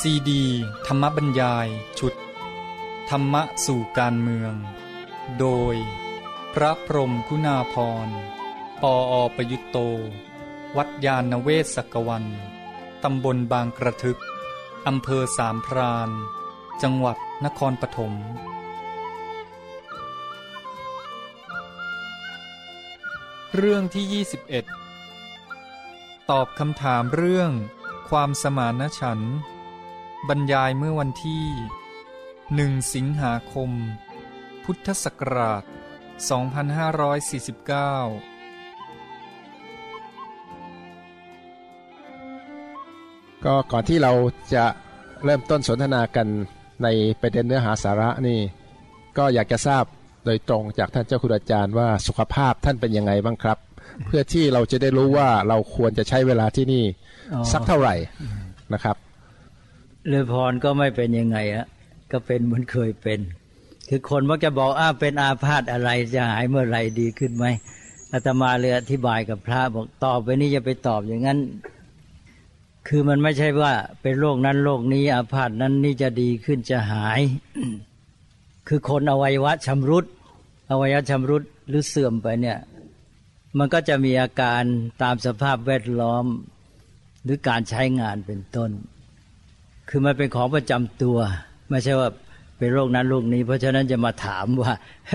ซีดี ธรรมบรรยาย ชุด ธรรมะสู่การเมือง โดย พระพรมคุณาพร ปออประยุตโต วัดยาณเวศกวัน ตำบลบางกระทึก อำเภอสามพราน จังหวัดนครปฐมเรื่องที่ 21 ตอบคำถามเรื่อง ความสมานฉันท์ บรรยายเมื่อวันที่หนึ่งสิงหาคม พุทธศักราช 2549 ก็ก่อนที่เราจะเริ่มต้นสนทนากันในประเด็นเนื้อหาสาระนี่ ก็อยากจะทราบโดยตรงจากท่านเจ้าคุณอาจารย์ว่าสุขภาพท่านเป็นยังไงบ้างครับ เพื่อที่เราจะได้รู้ว่าเราควรจะใช้เวลาที่นี่สักเท่าไหร่นะครับ เรือพรก็ไม่เป็นยังไงอะก็เป็นเหมือนเคยเป็น คือคนมักจะบอกอ้าเป็นอาพาธอะไรจะหายเมื่อไรดีขึ้นไหมอาตมาเลยอธิบายกับพระบอกตอบไปนี่จะไปตอบอย่างนั้น คือมันไม่ใช่ว่า เป็นโรคนั้นโรคนี้อาพาธนั้นนี่จะดีขึ้นจะหาย คือคนอวัยวะชำรุดอวัยวะชำรุดหรือเสื่อมไปเนี่ย มันก็จะมีอาการตามสภาพแวดล้อม หรือการใช้งานเป็นต้น คือมันเป็นของประจำตัว ไม่ใช่ว่าเป็นโรคนั้นโรคนี้ เพราะฉะนั้นจะมาถามว่า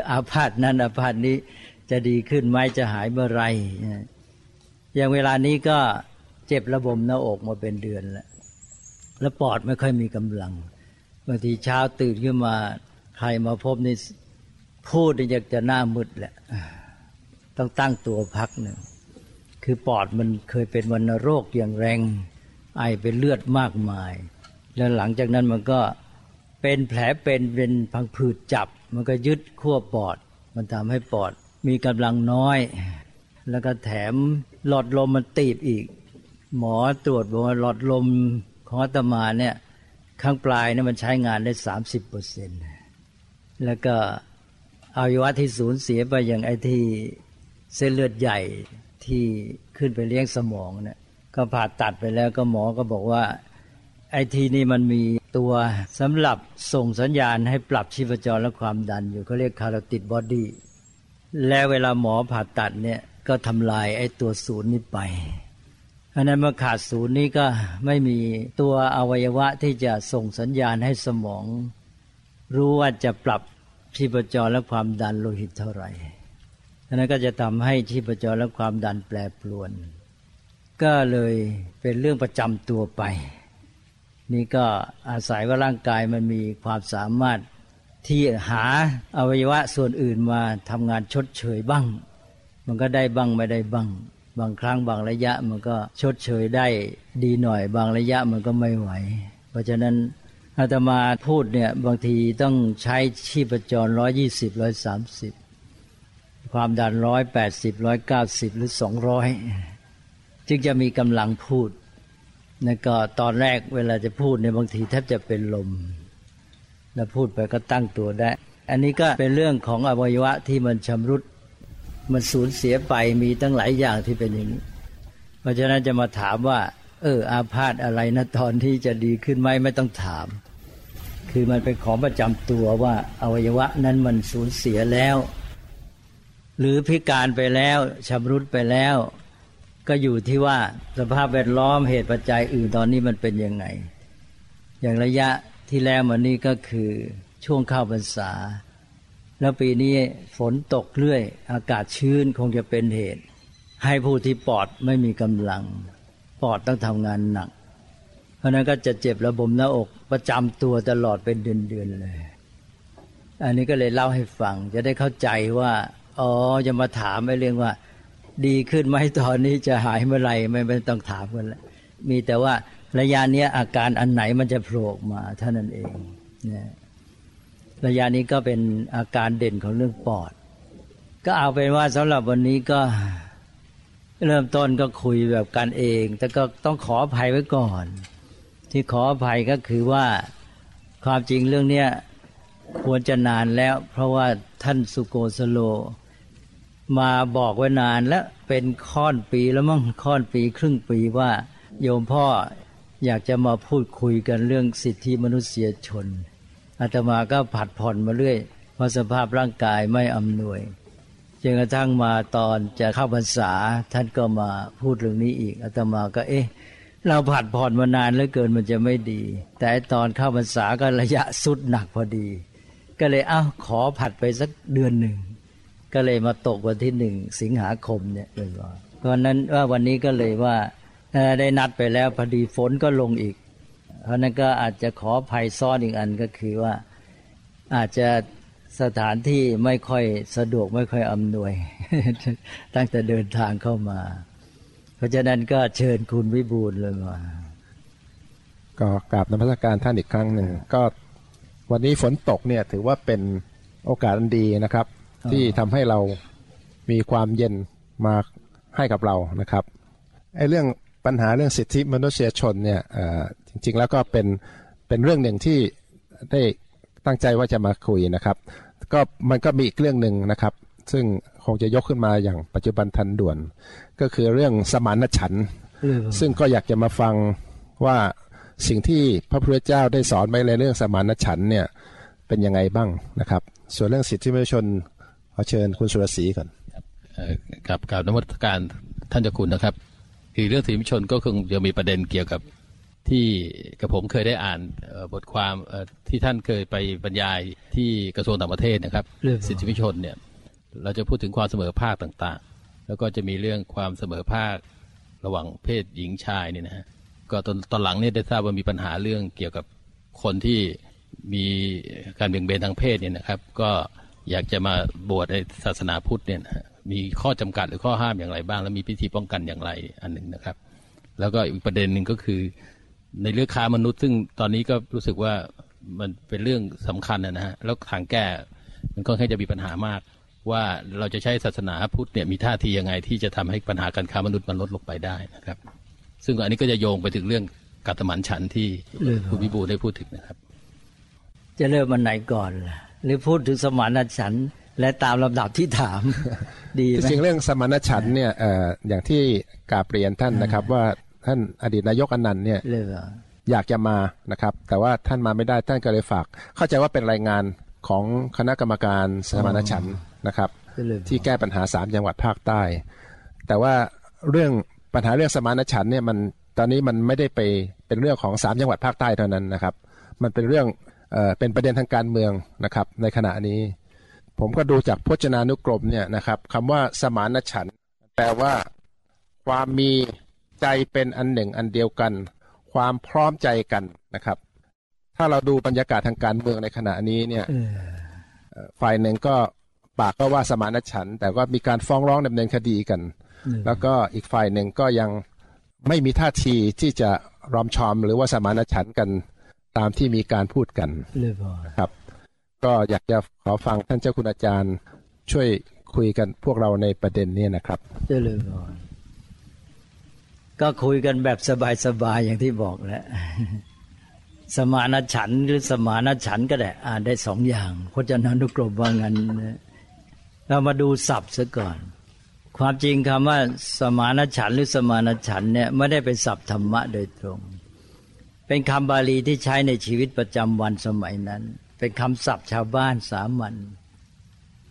อาพาธนั้นอาพาธนี้จะดีขึ้นไหมจะหายเมื่อไรอย่างเวลานี้ก็เจ็บระบมหน้าอกมาเป็นเดือนแล้วแล้วปอดไม่ค่อยมีกำลังบางทีเช้าตื่นขึ้นมาใครมาพบนี่พูดอยากจะหน้ามืดแหละต้องตั้งตัวพักหนึ่งคือปอดมันเคยเป็นวัณโรคอย่างแรง ไอเป็นเลือดมากมาย แล้วหลังจากนั้นมันก็เป็นแผลเป็นเป็นพังผืดจับ มันก็ยึดขั้วปอด มันทำให้ปอดมีกำลังน้อย แล้วก็แถมหลอดลมมันตีบอีก หมอตรวจบอกว่าหลอดลมของอาตมาเนี่ยข้างปลายเนี่ยมันใช้งานได้สามสิบเปอร์เซ็นต์แล้วก็อวัยวะที่สูญเสียไปอย่างไอ้ที่เส้นเลือดใหญ่ที่ขึ้นไปเลี้ยงสมองเนี่ยก็ผ่าตัดไปแล้วก็หมอก็บอกว่า ไอ้ที่นี่มันมีตัวสำหรับส่งสัญญาณให้ปรับชีพจรและความดันอยู่เขาเรียก carotid bodyแล้วเวลาหมอผ่าตัดเนี่ยก็ทำลายไอ้ตัวศูนย์นี้ไปเพราะนั้นเมื่อขาดศูนย์นี้ก็ไม่มีตัวอวัยวะที่จะส่งสัญญาณให้สมอง รู้ว่าจะปรับชีพจรและความดันโลหิตเท่าไหร่ดังนั้นก็จะทำให้ชีพจรและความดันแปรปรวน ก็เลยเป็นเรื่องประจำตัวไป นี่ก็อาศัยว่าร่างกายมันมีความสามารถที่หาอวัยวะส่วนอื่นมาทำงานชดเชยบ้าง มันก็ได้บ้างไม่ได้บ้าง บางครั้งบางระยะมันก็ชดเชยได้ดีหน่อย บางระยะมันก็ไม่ไหว เพราะฉะนั้นอาตมาพูดเนี่ยบางทีต้องใช้ชีพจรร้อยยี่สิบร้อยสามสิบความดันร้อยแปดสิบร้อยเก้าสิบหรือสองร้อยจึงจะมีกำลังพูด แล้วก็ตอนแรกเวลาจะพูดเนี่ยบางทีแทบจะเป็นลม แล้วพูดไปก็ตั้งตัวได้ อันนี้ก็เป็นเรื่องของอวัยวะที่มันชำรุด มันสูญเสียไปมีตั้งหลายอย่างที่เป็นอย่างนี้ เพราะฉะนั้นจะมาถามว่า เออ อาพาธอะไรนะตอนที่จะดีขึ้นไหมไม่ต้องถาม คือมันเป็นของประจำตัวว่าอวัยวะนั้นมันสูญเสียแล้ว หรือพิการไปแล้วชำรุดไปแล้ว ก็อยู่ที่ว่าสภาพแวดล้อมเหตุปัจจัยอื่นตอนนี้มันเป็นยังไง อย่างระยะที่แล้วมันนี่ก็คือช่วงเข้าพรรษา แล้วปีนี้ฝนตกเรื่อย อากาศชื้นคงจะเป็นเหตุ ให้ผู้ที่ปอดไม่มีกำลัง ปอดต้องทำงานหนัก เพราะนั้นก็จะเจ็บระบมหน้าอกประจำตัวตลอดเป็นเดือนๆเลย อันนี้ก็เลยเล่าให้ฟัง จะได้เข้าใจว่า อ๋อจะมาถามไอ้เรื่องว่า ดีขึ้นไหมตอนนี้จะหายเมื่อไหร่ไม่ไม่ต้องถามกันแล้วมีแต่ว่าระยะนี้อาการอันไหนมันจะโผล่มาเท่านั้นเองนี่ยระยะนี้ก็เป็นอาการเด่นของเรื่องปอด ก็เอาเป็นว่าสำหรับวันนี้ก็เริ่มต้นก็คุยแบบกันเอง แต่ก็ต้องขออภัยไว้ก่อน ที่ขออภัยก็คือว่าความจริงเรื่องเนี้ยควรจะนานแล้ว เพราะว่าท่านสุโกสโล มาบอกไว้นานแล้วเป็นค่อนปีแล้วมั้งค่อนปีครึ่งปีว่า โยมพ่ออยากจะมาพูดคุยกันเรื่องสิทธิมนุษยชนอาตมาก็ผัดผ่อนมาเรื่อยเพราะสภาพร่างกายไม่อำนวยจนกระทั่งมาตอนจะเข้าพรรษาท่านก็มาพูดเรื่องนี้อีกอาตมาก็เอ๊ะ เราผัดผ่อนมานานเหลือเกินมันจะไม่ดี แต่ตอนเข้าพรรษาก็ระยะสุดหนักพอดี ก็เลยเอ้าขอผัดไปสักเดือนหนึ่ง ก็เลยมาตกวันที่หนึ่งสิงหาคมเนี่ยเลยว่าเพราะนั้นว่าวันนี้ก็เลยว่าได้นัดไปแล้วพอดีฝนก็ลงอีก เพราะนั้นก็อาจจะขอภัยซ้อนอีกอันก็คือว่าอาจจะสถานที่ไม่ค่อยสะดวกไม่ค่อยอำนวย ตั้งแต่เดินทางเข้ามา เพราะฉะนั้นก็เชิญคุณวิบูลเลยมาก็กราบนมัสการท่านอีกครั้งหนึ่งก็วันนี้ฝนตกเนี่ยถือว่าเป็นโอกาสอันดีนะครับ ที่ทำให้เรามีความเย็นมาให้กับเรานะครับไอ้เรื่องปัญหาเรื่องสิทธิมนุษยชนเนี่ยจริง ๆ แล้วก็เป็นเป็นเรื่องหนึ่งที่ได้ตั้งใจว่าจะมาคุยนะครับ ก็มันก็มีอีกเรื่องหนึ่งนะครับ ซึ่งคงจะยกขึ้นมาอย่างปัจจุบันทันด่วน ก็คือเรื่องสมานฉันท์ซึ่งก็อยากจะมาฟังว่าสิ่งที่พระพุทธเจ้าได้สอนไว้ในเรื่องสมานฉันท์เนี่ยเป็นยังไงบ้างนะครับ ส่วนเรื่องสิทธิมนุษยชน ขอเชิญคุณสุรศรีก่อนกับกับนวัตการท่านเจ้าคุณนะครับ คือเรื่องสิทธิมนุษยชนก็คงจะมีประเด็นเกี่ยวกับที่กับผมเคยได้อ่านบทความที่ท่านเคยไปบรรยายที่กระทรวงต่างประเทศนะครับสิทธิมนุษยชนเนี่ยเราจะพูดถึงความเสมอภาคต่างๆ แล้วก็จะมีเรื่องความเสมอภาคระหว่างเพศหญิงชายเนี่ยนะฮะก็ตอนตอนหลังเนี่ยได้ทราบว่ามีปัญหาเรื่องเกี่ยวกับคนที่มีการเบี่ยงเบนทางเพศเนี่ยนะครับ ก็ อยากจะมาบวชในศาสนาพุทธเนี่ยนะมีข้อจำกัดหรือข้อห้ามอย่างไรบ้าง แล้วมีพิธีป้องกันอย่างไรอันหนึ่งนะครับ แล้วก็อีกประเด็นหนึ่งก็คือ ในเรื่องค้ามนุษย์ ซึ่งตอนนี้ก็รู้สึกว่ามันเป็นเรื่องสำคัญนะฮะแล้วทางแก้มันก็แค่จะมีปัญหามาก ว่าเราจะใช้ศาสนาพุทธเนี่ยมีท่าทียังไง ที่จะทำให้ปัญหาการค้ามนุษย์มันลดลงไปได้นะครับ ซึ่งอันนี้ก็จะโยงไปถึงเรื่องกัตมันฉันที่คุณพิบูลได้พูดถึงนะครับ จะเริ่มมันไหนก่อนล่ะ หรือพูดถึงสมานฉันและตามลำดับที่ถาม ดีไหมจริงเรื่องสมานฉันเนี่ยอย่างที่กาเปลี่ยนท่านนะครับ ว่าท่านอดีตนายกอนันต์เนี่ยอยากจะมานะครับ แต่ว่าท่านมาไม่ได้ท่านก็เลยฝาก เข้าใจว่าเป็นรายงานของคณะกรรมการสมานฉันนะครับ ที่แก้ปัญหาสามจังหวัดภาคใต้ แต่ว่าเรื่องปัญหาเรื่องสมานฉันเนี่ยมันตอนนี้มันไม่ได้ไปเป็นเรื่องของสามจังหวัดภาคใต้เท่านั้นนะครับ มันเป็นเรื่อง เอ่อเป็นประเด็นทางการเมืองนะครับ ในขณะนี้ ผมก็ดูจากพจนานุกรมเนี่ยนะครับคำว่าสมานฉันแปลว่าความมีใจเป็นอันหนึ่งอันเดียวกัน ความพร้อมใจกันนะครับ ถ้าเราดูบรรยากาศทางการเมืองในขณะนี้เนี่ยฝ่ายหนึ่งก็ปากก็ว่าสมานฉันแต่ก็มีการฟ้องร้องดำเนินคดีกัน แล้วก็อีกฝ่ายหนึ่งก็ยังไม่มีท่าทีที่จะรอมชอมหรือว่าสมานฉันกัน ตามที่มีการพูดกันครับ ก็อยากจะขอฟังท่านเจ้าคุณอาจารย์ช่วยคุยกันพวกเราในประเด็นนี้นะครับเจริญพรก็คุยกันแบบสบายๆอย่างที่บอกแล้วสมานฉันหรือสมานฉันก็ได้อ่านได้สองอย่างพจนานุกรมว่างั้นเรามาดูศัพท์ซะก่อน ความจริงคำว่า สมานฉันหรือสมานฉันเนี่ยไม่ได้เป็นศัพท์ธรรมะโดยตรง เป็นคำบาลีที่ใช้ในชีวิตประจำวันสมัยนั้น เป็นคำศัพท์ชาวบ้านสามัญ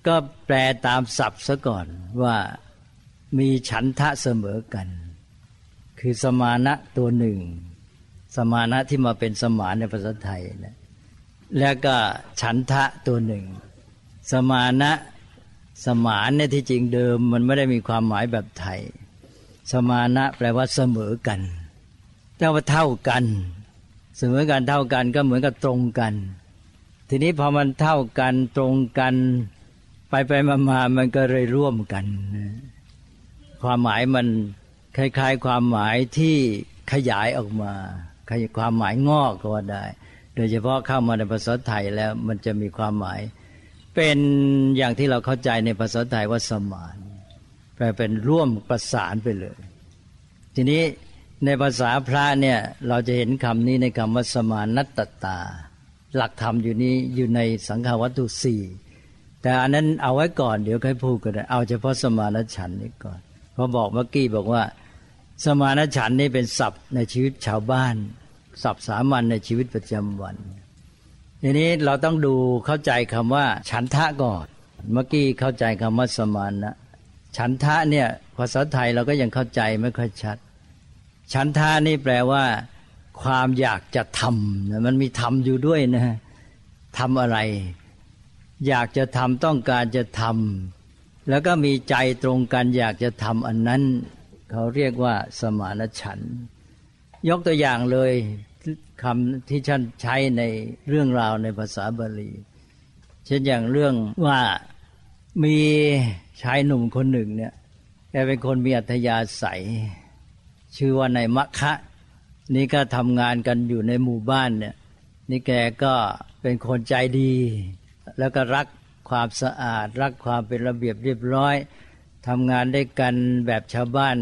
ก็แปลตามศัพท์ซะก่อนว่ามีฉันทะเสมอกัน คือสมานะตัวหนึ่ง สมานะที่มาเป็นสมานในภาษาไทยนะแล้วก็ฉันทะตัวหนึ่ง สมานะสมานเนี่ยที่จริงเดิม มันไม่ได้มีความหมายแบบไทย สมานะแปลว่าเสมอกัน แต่ว่าเท่ากัน เสมอกันเท่ากันก็เหมือนกับตรงกัน ทีนี้พอมันเท่ากันตรงกัน ไปไปมามามันก็เลยร่วมกัน ความหมายมันคล้ายๆ ความหมายที่ขยายออกมาความหมายงอกก็ว่าได้ โดยเฉพาะเข้ามาในภาษาไทยแล้วมันจะมีความหมาย เป็นอย่างที่เราเข้าใจในภาษาไทยว่าสมานแปลเป็นร่วมประสานไปเลย ทีนี้ ในภาษาพระเนี่ยเราจะเห็นคำนี้ในคำว่าสมานัตตา หลักธรรมอยู่นี้อยู่ในสังขวัตถุสี่แต่อันนั้นเอาไว้ก่อนเดี๋ยวค่อยพูดกันเอาเฉพาะสมานฉันนี้ก่อนเพอบอกเมื่อกี้บอกว่า สมานฉันนี่เป็นศัพท์ในชีวิตชาวบ้าน ศัพท์สามัญในชีวิตประจำวันทีนี้เราต้องดูเข้าใจคำว่า ฉันทะก่อน เมื่อกี้เข้าใจคำว่าสมานนะฉันทะเนี่ยภาษาไทยเราก็ยังเข้าใจไม่ค่อยชัด ฉันทะนี่แปลว่า ความอยากจะทำมันมีทำอยู่ด้วยนะทำอะไร อยากจะทำต้องการจะทำแล้วก็มีใจตรงกัน อยากจะทำอันนั้น เขาเรียกว่า สมานฉัน ยกตัวอย่างเลยคำที่ท่านใช้ในเรื่องราวในภาษาบาลี เช่นอย่างเรื่องว่ามีชายหนุ่มคนหนึ่งเนี่ยแกเป็นคนมีอัธยาศัย ชื่อว่าในมัคคะนี่ก็ทำงานกันอยู่ในหมู่บ้านเนี่ย นี่แกก็เป็นคนใจดี แล้วก็รักความสะอาด รักความเป็นระเบียบเรียบร้อยทำงานได้กันแบบชาวบ้าน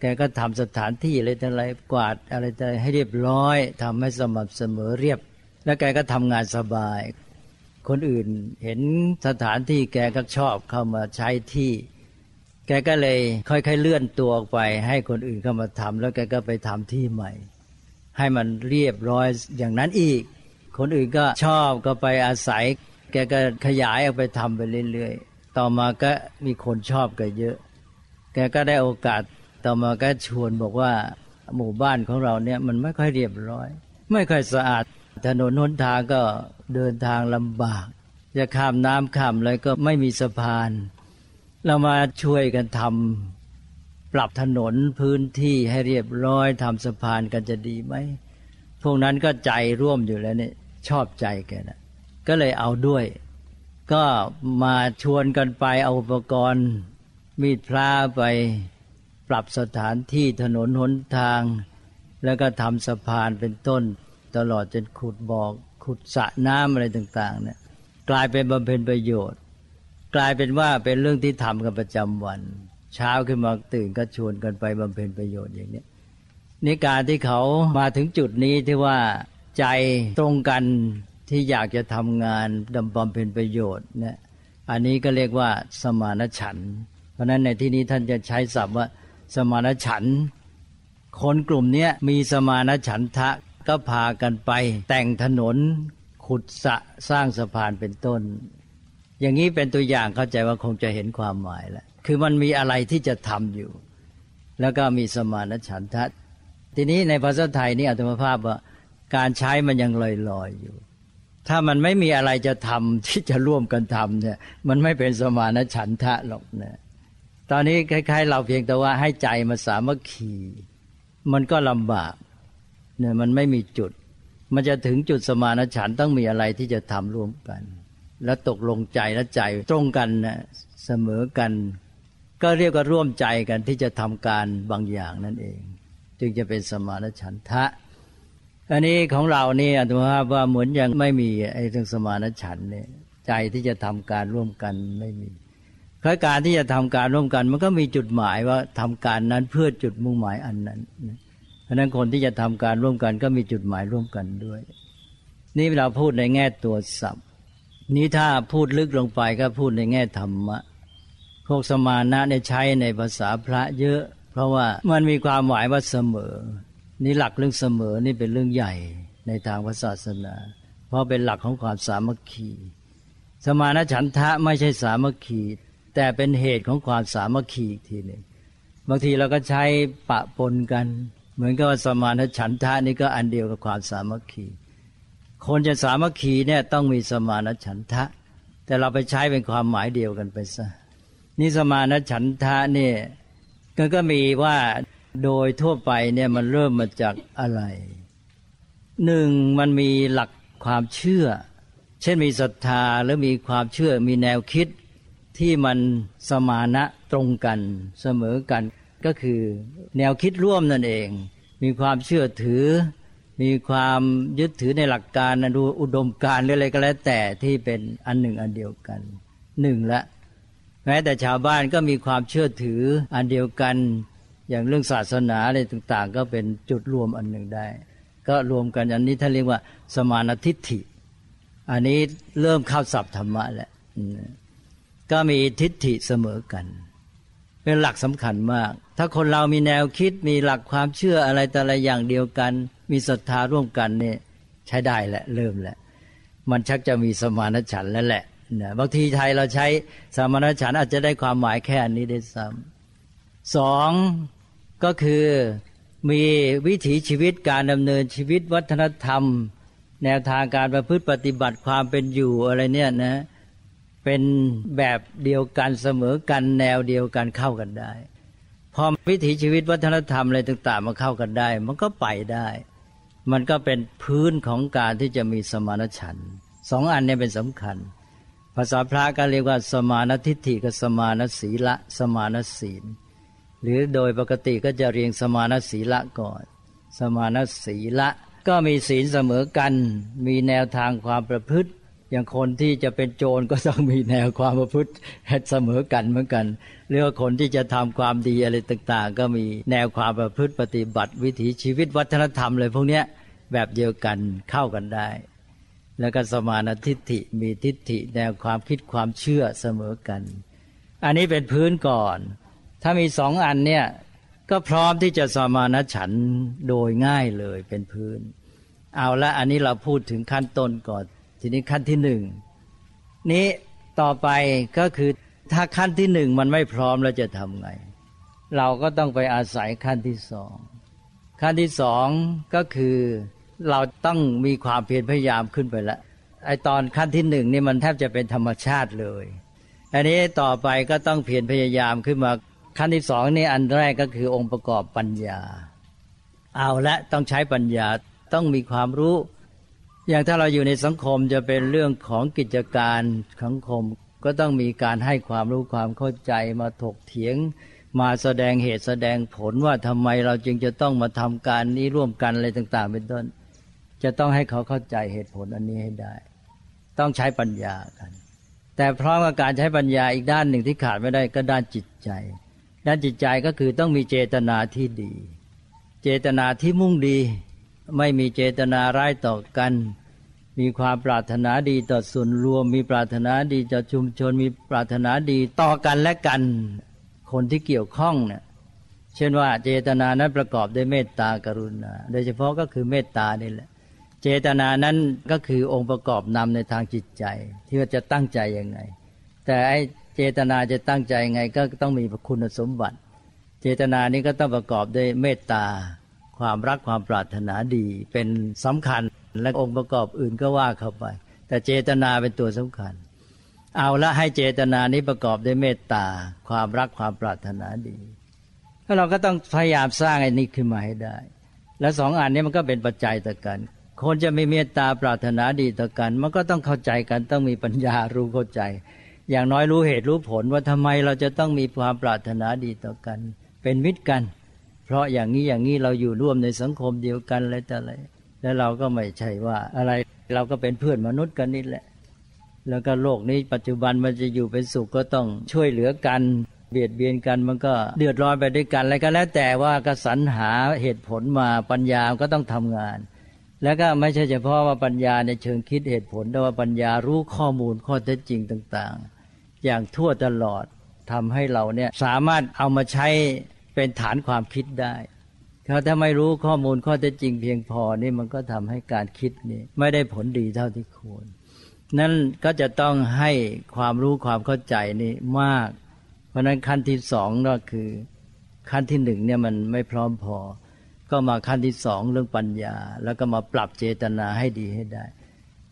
แกก็ทำสถานที่อะไรต่อะไรกวาดอะไรต่ให้เรียบร้อยทำให้สม่ำเสมอเรียบ แล้วแกก็ทำงานสบาย คนอื่นเห็นสถานที่แกก็ชอบเข้ามาใช้ที่ แกก็เลยค่อยๆเลื่อนตัวออกไป ให้คนอื่นเข้ามาทำแล้วแกก็ไปทำที่ใหม่ ให้มันเรียบร้อยอย่างนั้นอีก คนอื่นก็ชอบก็ไปอาศัย แกก็ขยายออกไปทำไปเรื่อยๆ ต่อมาก็มีคนชอบกันเยอะ แกก็ได้โอกาสต่อมาก็ชวนบอกว่าหมู่บ้านของเราเนี่ยมันไม่ค่อยเรียบร้อย ไม่ค่อยสะอาด ถนนหนทางก็เดินทางลำบาก จะข้ามน้ำข้ามอะไรก็ไม่มีสะพาน เรามาช่วยกันทำปรับถนนพื้นที่ให้เรียบร้อยทำสะพานกันจะดีไหมพวกนั้นก็ใจร่วมอยู่แล้วเนี่ยชอบใจแกนะก็เลยเอาด้วย ก็มาชวนกันไปเอาอุปกรณ์ มีดพระไปปรับสถานที่ถนนหนทาง แล้วก็ทำสะพานเป็นต้น ตลอดจนขุดบอกขุดสระน้ำอะไรต่าง ๆ เนี่ย กลายเป็นบำเพ็ญประโยชน์ กลายเป็นว่าเป็นเรื่องที่ทำกันประจำวัน เช้าขึ้นมาตื่นก็ชวนกันไปบำเพ็ญประโยชน์อย่างนี้นี่การที่เขามาถึงจุดนี้ที่ว่าใจตรงกันที่อยากจะทำงานดำบำเพ็ญประโยชน์เนี่ยอันนี้ก็เรียกว่าสมานฉัน เพราะนั้นในที่นี้ท่านจะใช้ศัพท์ว่า สมานฉัน คนกลุ่มนี้มีสมานฉันทะก็พากันไป แต่งถนนขุดสะสร้างสะพานเป็นต้น อย่างนี้เป็นตัวอย่างเข้าใจว่าคงจะเห็นความหมายแล้วคือมันมีอะไรที่จะทำอยู่ แล้วก็มีสมานฉันทะทีนี้ในภาษาไทยนี่อัตมภาพว่าการใช้มันยังลอยๆอยู่ ถ้ามันไม่มีอะไรจะทำที่จะร่วมกันทำเนี่ย มันไม่เป็นสมานฉันทะหรอกเนี่ยตอนนี้คล้ายๆ เราเพียงแต่ว่าให้ใจมาสามัคคีมันก็ลำบากเนี่ยมันไม่มีจุด มันจะถึงจุดสมานฉันต้องมีอะไรที่จะทำร่วมกัน แล้วตกลงใจและใจตรงกันนะเสมอกัน ก็เรียกว่าร่วมใจกันที่จะทำการบางอย่างนั่นเอง จึงจะเป็นสมานฉันทะอันนี้ของเรานี่อัตมาว่าเหมือนยังไม่มีไอ้เรื่องสมานฉันเนี่ยใจที่จะทำการร่วมกันไม่มีเพราะการที่จะทำการร่วมกัน มันก็มีจุดหมายว่าทำการนั้นเพื่อจุดมุ่งหมายอันนั้นเพราะนั้นคนที่จะทำการร่วมกันก็มีจุดหมายร่วมกันด้วย นี่เราพูดในแง่ตัวศัพท์ นี้ถ้าพูดลึกลงไปก็พูดในแง่ธรรมะ พวกสมานะในใช้ในภาษาพระเยอะ เพราะว่ามันมีความหมายว่าเสมอ นี่หลักเรื่องเสมอนี่เป็นเรื่องใหญ่ในทางศาสนา เพราะเป็นหลักของความสามัคคี สมานะฉันทะไม่ใช่สามัคคี แต่เป็นเหตุของความสามัคคีอีกทีหนึ่งบางทีเราก็ใช้ปะปนกัน เหมือนกับสมานฉันทะนี่ก็อันเดียวกับความสามัคคี คนจะสามัคคีเนี่ยต้องมีสมานฉันทะ แต่เราไปใช้เป็นความหมายเดียวกันไปซะนี่สมานฉันทะเนี่ยก็ก็มีว่าโดยทั่วไปเนี่ยมันเริ่มมาจากอะไรหนึ่งมันมีหลักความเชื่อ เช่นมีศรัทธาหรือมีความเชื่อมีแนวคิดที่มันสมานะตรงกันเสมอกัน ก็คือแนวคิดร่วมนั่นเอง มีความเชื่อถือ มีความยึดถือในหลักการดูอุดมการหรืออะไรก็แล้ว แต่ที่เป็นอันหนึ่งอันเดียวกันหนึ่งละ แม้แต่ชาวบ้านก็มีความเชื่อถืออันเดียวกัน อย่างเรื่องศาสนาอะไรต่างๆ ก็เป็นจุดรวมอันหนึ่งได้ ก็รวมกันอันนี้ท่านเรียกว่า สมานทิฏฐิ อันนี้เริ่มเข้าศัพท์ธรรมะแหละก็มีทิฏฐิเสมอกัน เป็นหลักสำคัญมาก ถ้าคนเรามีแนวคิดมีหลักความเชื่ออะไรแต่ละอย่างเดียวกัน มีศรัทธาร่วมกันเนี่ยใช้ได้แหละเริ่มแหละมันชักจะมีสมานฉันแล้วแหละนะบางทีไทยเราใช้สมานฉันอาจจะได้ความหมายแค่อันนี้ได้ซ้ำสองก็คือมีวิถีชีวิตการดำเนินชีวิตวัฒนธรรม แนวทางการประพฤติปฏิบัติความเป็นอยู่อะไรเนี่ยนะ เป็นแบบเดียวกันเสมอกันแนวเดียวกันเข้ากันได้ พอวิถีชีวิตวัฒนธรรมอะไรต่างๆมาเข้ากันได้ มันก็ไปได้ มันก็เป็นพื้นของการที่จะมีสมานฉันสองอันนี้เป็นสำคัญ ภาษาพระก็เรียกว่า สมานทิฏฐิกับสมานศีละ สมานศีล หรือโดยปกติก็จะเรียงสมานศีละก่อน สมานศีละก็มีศีลเสมอกัน มีแนวทางความประพฤติ อย่างคนที่จะเป็นโจรก็ต้องมีแนวความประพฤติเสมอกันเหมือนกันหรือว่าคนที่จะทำความดีอะไรต่างๆ ก็มีแนวความประพฤติปฏิบัติ วิถีชีวิตวัฒนธรรมเลยพวกนี้แบบเดียวกันเข้ากันได้ แล้วก็สมานทิฏฐิมีทิฏฐิแนวความคิดความเชื่อเสมอกัน อันนี้เป็นพื้นก่อน ถ้ามีสองอันเนี่ยก็พร้อมที่จะสมานฉันโดยง่ายเลยเป็นพื้น เอาละอันนี้เราพูดถึงขั้นต้นก่อน ทีนี้ขั้นที่หนึ่งนี้ต่อไปก็คือถ้าขั้นที่หนึ่งมันไม่พร้อมเราจะทำไง เราก็ต้องไปอาศัยขั้นที่สองขั้นที่สองก็คือเราต้องมีความเพียรพยายามขึ้นไปแล้วไอตอนขั้นที่หนึ่งนี่มันแทบจะเป็นธรรมชาติเลย อันนี้ต่อไปก็ต้องเพียรพยายามขึ้นมาขั้นที่สองนี่อันแรกก็คือองค์ประกอบปัญญา เอาละต้องใช้ปัญญาต้องมีความรู้ อย่างถ้าเราอยู่ในสังคมจะเป็นเรื่องของกิจการสังคมก็ต้องมีการให้ความรู้ความเข้าใจมาถกเถียง มาแสดงเหตุแสดงผลว่าทำไมเราจึงจะต้องมาทำการนี้ร่วมกันอะไรต่าง ๆ เป็นต้น จะต้องให้เขาเข้าใจเหตุผลอันนี้ให้ได้ ต้องใช้ปัญญากัน แต่พร้อมกับการใช้ปัญญาอีกด้านหนึ่งที่ขาดไม่ได้ก็ด้านจิตใจ ด้านจิตใจก็คือต้องมีเจตนาที่ดี เจตนาที่มุ่งดี ไม่มีเจตนาร้ายต่อกัน มีความปรารถนาดีต่อส่วนรวม มีปรารถนาดีต่อชุมชน มีปรารถนาดีต่อกันและกัน คนที่เกี่ยวข้องเนี่ยเช่นว่าเจตนานั้นประกอบด้วยเมตตากรุณา โดยเฉพาะก็คือเมตตานี่แหละ เจตนานั้นก็คือองค์ประกอบนำในทางจิตใจ ที่ว่าจะตั้งใจยังไง แต่ไอเจตนาจะตั้งใจยังไงก็ต้องมีคุณสมบัติ เจตนานี้ก็ต้องประกอบด้วยเมตตา ความรักความปรารถนาดีเป็นสำคัญและองค์ประกอบอื่นก็ว่าเข้าไป แต่เจตนาเป็นตัวสำคัญ เอาละให้เจตนานี้ประกอบด้วยเมตตา ความรักความปรารถนาดีแล้วเราก็ต้องพยายามสร้างไอ้นี้ขึ้นมาให้ได้ และสองอันนี้มันก็เป็นปัจจัยต่อกัน คนจะมีเมตตาปรารถนาดีต่อกัน มันก็ต้องเข้าใจกันต้องมีปัญญารู้เข้าใจ อย่างน้อยรู้เหตุรู้ผลว่าทำไมเราจะต้องมีความปรารถนาดีต่อกัน เป็นมิตรกัน เพราะอย่างนี้อย่างนี้เราอยู่ร่วมในสังคมเดียวกันอะไรแต่อะไรแล้วเราก็ไม่ใช่ว่าอะไรเราก็เป็นเพื่อนมนุษย์กันนี่แหละ แล้วก็โลกนี้ปัจจุบันมันจะอยู่เป็นสุขก็ต้องช่วยเหลือกัน เบียดเบียนกันมันก็เดือดร้อนไปด้วยกันอะไรก็แล้วแต่ว่ากสันหาเหตุผลมาปัญญาก็ต้องทำงาน แล้วก็ไม่ใช่เฉพาะว่าปัญญาในเชิงคิดเหตุผลแต่ว่าปัญญารู้ข้อมูลข้อเท็จจริงต่าง ๆ อย่างทั่วตลอดทำให้เราเนี่ยสามารถเอามาใช้ เป็นฐานความคิดได้ถ้าไม่รู้ข้อมูลข้อเท็จจริงเพียงพอนี่มันก็ทำให้การคิดนี่ไม่ได้ผลดีเท่าที่ควร นั่นก็จะต้องให้ความรู้ความเข้าใจนี่มาก เพราะนั้นขั้นที่สองก็คือขั้นที่หนึ่งเนี่ยมันไม่พร้อมพอ ก็มาขั้นที่สองเรื่องปัญญา แล้วก็มาปรับเจตนาให้ดีให้ได้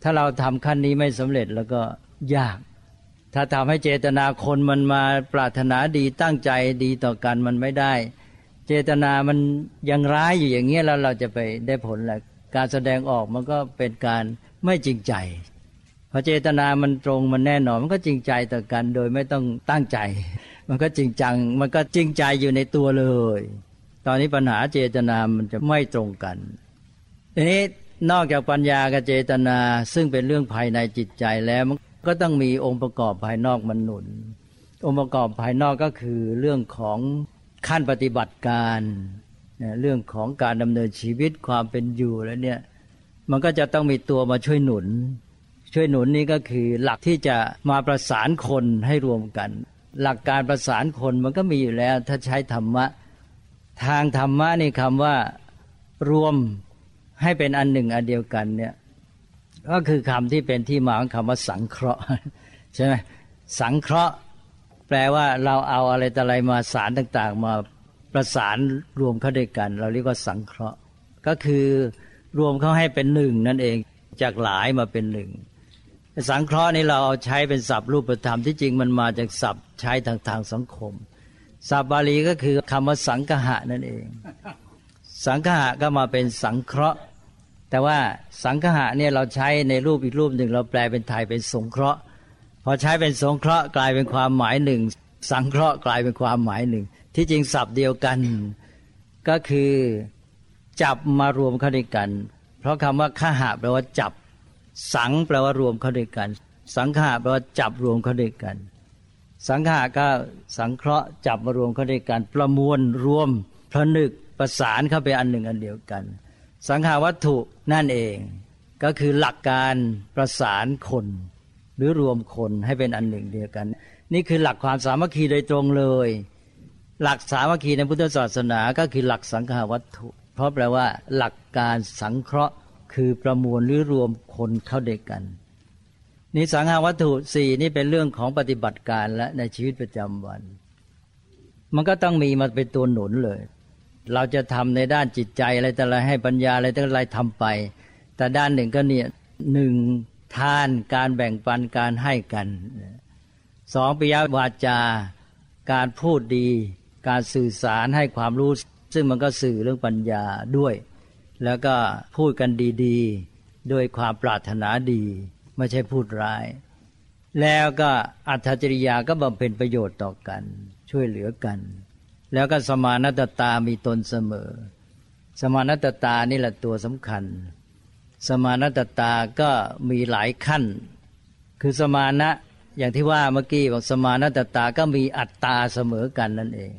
ถ้าเราทำขั้นนี้ไม่สำเร็จแล้วก็ยาก ถ้าทำให้เจตนาคนมันมาปรารถนาดีตั้งใจดีต่อกันมันไม่ได้ เจตนามันยังร้ายอยู่อย่างเงี้ยแล้วเราจะไปได้ผลแหละการแสดงออกมันก็เป็นการไม่จริงใจพอเจตนามันตรงมันแน่นอนมันก็จริงใจต่อกันโดยไม่ต้องตั้งใจ มันก็จริงจังมันก็จริงใจอยู่ในตัวเลย ตอนนี้ปัญหาเจตนามันจะไม่ตรงกันทีนี้นอกจากปัญญากับเจตนาซึ่งเป็นเรื่องภายในจิตใจแล้ว ก็ต้องมีองค์ประกอบภายนอกมันหนุน องค์ประกอบภายนอกก็คือเรื่องของขั้นปฏิบัติการเรื่องของการดำเนินชีวิตความเป็นอยู่แล้วเนี่ยมันก็จะต้องมีตัวมาช่วยหนุน ช่วยหนุนนี่ก็คือหลักที่จะมาประสานคนให้รวมกัน หลักการประสานคนมันก็มีอยู่แล้ว ถ้าใช้ธรรมะ ทางธรรมะนี่คำว่ารวมให้เป็นอันหนึ่งอันเดียวกันเนี่ย ก็คือคำที่เป็นที่มาของคำว่าสังเคราะห์ใช่ไหมสังเคราะห์แปลว่าเราเอาอะไรต่อะไรมาสารต่าง ๆ มาประสานรวมเข้าด้วยกัน เราเรียกว่าสังเคราะห์ ก็คือรวมเข้าให้เป็นหนึ่งนั่นเองจากหลายมาเป็นหนึ่งสังเคราะห์นี่เราเอาใช้เป็นศัพท์รูปธรรมที่จริงมันมาจากศัพท์ใช้ทางทางสังคมศัพท์บาลีก็คือคำว่าสังคหะนั่นเอง สังคหะก็มาเป็นสังเคราะห์ แต่ว่าสังคหะเนี่ยเราใช้ในรูปอีกรูปหนึ่งเราแปลเป็นไทยเป็นสงเคราะห์ พอใช้เป็นสงเคราะห์กลายเป็นความหมายหนึ่ง สังเคราะห์กลายเป็นความหมายหนึ่ง ที่จริงศัพท์เดียวกัน ก็คือจับมารวมเข้าด้วยกัน เพราะคำว่าขหะแปลว่าจับ สังแปลว่ารวมเข้าด้วยกัน สังขาแปลว่าจับรวมเข้าด้วยกัน สังขาก็สังเคราะห์จับมารวมเข้าด้วยกัน ประมวลรวมผนึกประสานเข้าไปอันหนึ่งอันเดียวกัน สังขาวัตถุนั่นเอง ก็คือหลักการประสานคน หรือรวมคนให้เป็นอันหนึ่งเดียวกัน นี่คือหลักความสามัคคีโดยตรงเลย หลักสามัคคีในพุทธศาสนาก็คือหลักสังขาวัตถุ เพราะแปลว่า หลักการสังเคราะห์คือประมวลหรือรวมคนเข้าด้วยกันนี่สังหาวัตถุสี่นี่เป็นเรื่องของปฏิบัติการและในชีวิตประจำวัน มันก็ต้องมีมาเป็นตัวหนุนเลย เราจะทำในด้านจิตใจอะไรแต่อะไรให้ปัญญาอะไรแต่อะไรทำไป แต่ด้านหนึ่งก็เนี่ยหนึ่งทานการแบ่งปันการให้กันสองปิยวาจาการพูดดี การสื่อสารให้ความรู้ ซึ่งมันก็สื่อเรื่องปัญญาด้วย แล้วก็พูดกันดีๆ ด้วยความปรารถนาดี ไม่ใช่พูดร้าย แล้วก็อัธจริยาก็บำเพ็ญประโยชน์ต่อกัน ช่วยเหลือกัน แล้วก็สมานัตตามีตนเสมอ สมานัตตานี่แหละตัวสำคัญ สมานัตตาก็มีหลายขั้น คือสมานะอย่างที่ว่าเมื่อกี้บอกสมานัตตาก็มีอัตตาเสมอกันนั่นเอง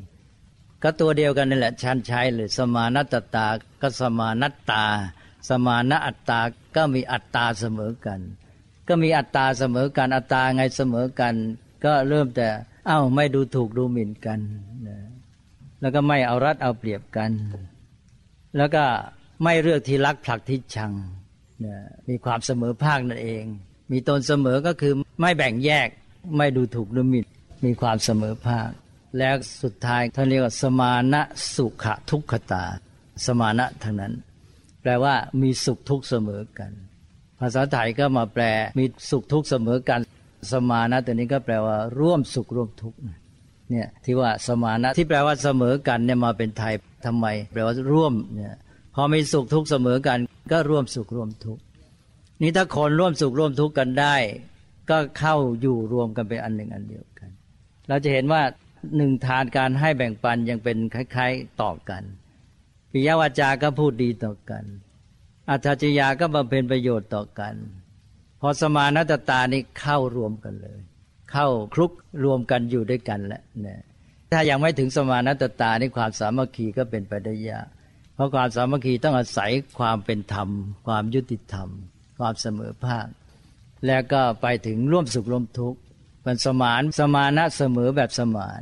ก็ตัวเดียวกันนี่แหละชันใช้เลยสมานัตตาก็สมานัตตา สมานะอัตตาก็มีอัตตาเสมอกัน ก็มีอัตตาเสมอกันอัตตาไงเสมอกัน ก็เริ่มแต่เอ้าไม่ดูถูกดูหมิ่นกัน แล้วก็ไม่เอารัดเอาเปรียบกัน แล้วก็ไม่เลือกที่รักผลักที่ชังมีความเสมอภาคนั่นเอง มีตนเสมอก็คือไม่แบ่งแยกไม่ดูถูกดูหมิ่นมีความเสมอภาค แล้วสุดท้ายท่านเรียกว่าสมานะสุขทุกขตา สมานะทั้งนั้น แปลว่ามีสุขทุกข์เสมอกัน ภาษาไทยก็มาแปลมีสุขทุกข์เสมอกัน สมานะตัวนี้ก็แปลว่าร่วมสุขร่วมทุกข์ เนี่ยที่ว่าสมานะที่แปลว่าเสมอกันเนี่ยมาเป็นไทยทำไม แปลว่าร่วมเนี่ยพอมีสุขทุกข์เสมอกัน ก็ร่วมสุขร่วมทุกข์นี่ถ้าคนร่วมสุขร่วมทุกข์กันได้ ก็เข้าอยู่รวมกันเป็นอันหนึ่งอันเดียวกัน เราจะเห็นว่าหนึ่งทานการให้แบ่งปันยังเป็นคล้าย ๆต่อกันปิยวาจาก็พูดดีต่อกัน อัจฉริยาก็บำเพ็ญประโยชน์ต่อกัน พอสมานัตตานี่เข้ารวมกันเลย เข้าคลุกรวมกันอยู่ด้วยกันแล้วเนี่ยถ้ายังไม่ถึงสมานัตตานี่ความสามัคคีก็เป็นไปได้ยากเพราะความสามัคคีต้องอาศัยความเป็นธรรม ความยุติธรรม ความเสมอภาค แล้วก็ไปถึงร่วมสุขร่วมทุกข์มันสมานสมานะเสมอแบบสมาน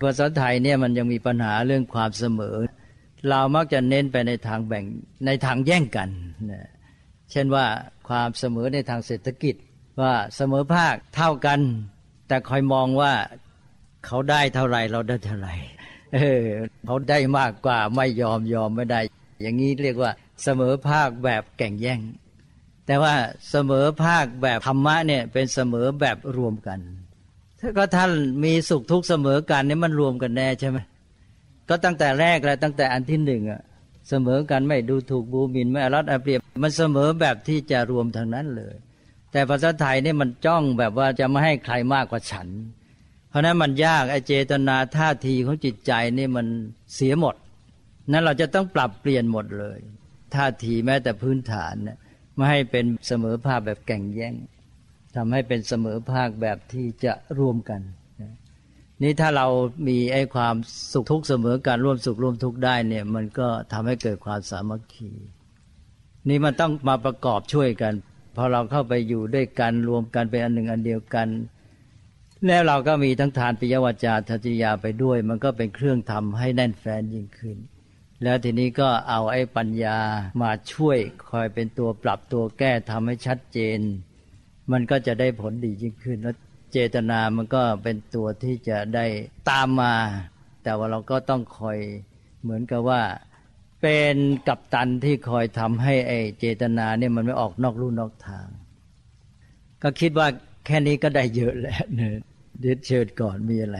ภาษาไทยเนี่ยมันยังมีปัญหาเรื่องความเสมอ เรามักจะเน้นไปในทางแบ่งในทางแย่งกันนะเช่นว่าความเสมอในทางเศรษฐกิจ ว่าเสมอภาคเท่ากัน แต่คอยมองว่าเขาได้เท่าไรเราได้เท่าไรเออเขาได้มากกว่าไม่ยอมยอมไม่ได้ อย่างนี้เรียกว่าเสมอภาคแบบแก่งแย่ง แต่ว่าเสมอภาคแบบธรรมะเนี่ยเป็นเสมอแบบรวมกัน ถ้าก็ท่านมีสุขทุกข์เสมอกันนี่มันรวมกันแน่ใช่ไหมก็ตั้งแต่แรกเลยตั้งแต่อันที่หนึ่งอะเสมอกันไม่ดูถูกบูมินไม่อรัดอาเปรียบมันเสมอแบบที่จะรวมทางนั้นเลย แต่ภาษาไทยนี่มันจ้องแบบว่าจะไม่ให้ใครมากกว่าฉัน เพราะนั้นมันยากไอเจตนาท่าทีของจิตใจนี่มันเสียหมด นั้นเราจะต้องปรับเปลี่ยนหมดเลย ท่าทีแม้แต่พื้นฐานนี่ยไม่ให้เป็นเสมอภาคแบบแก่งแย่งทำให้เป็นเสมอภาคแบบที่จะร่วมกันนี่ถ้าเรามีไอ้ความสุขทุกเสมอการร่วมสุขร่วมทุกได้เนี่ย มันก็ทำให้เกิดความสามัคคี นี่มันต้องมาประกอบช่วยกัน พอเราเข้าไปอยู่ด้วยกันรวมกันเป็นอันหนึ่งอันเดียวกัน แล้วเราก็มีทั้งทานปิยวาจาทัจิยาไปด้วย มันก็เป็นเครื่องทำให้แน่นแฟนยิ่งขึ้น แล้วทีนี้ก็เอาไอ้ปัญญามาช่วยคอยเป็นตัวปรับตัวแก้ทำให้ชัดเจน มันก็จะได้ผลดียิ่งขึ้น แล้วเจตนามันก็เป็นตัวที่จะได้ตามมา แต่ว่าเราก็ต้องคอยเหมือนกับว่า เป็นกัปตันที่คอยทำให้ไอ้เจตนาเนี่ยมันไม่ออกนอกลู่นอกทาง ก็คิดว่าแค่นี้ก็ได้เยอะแล้วเนี่ยเดี๋ยวเชิญก่อนมีอะไร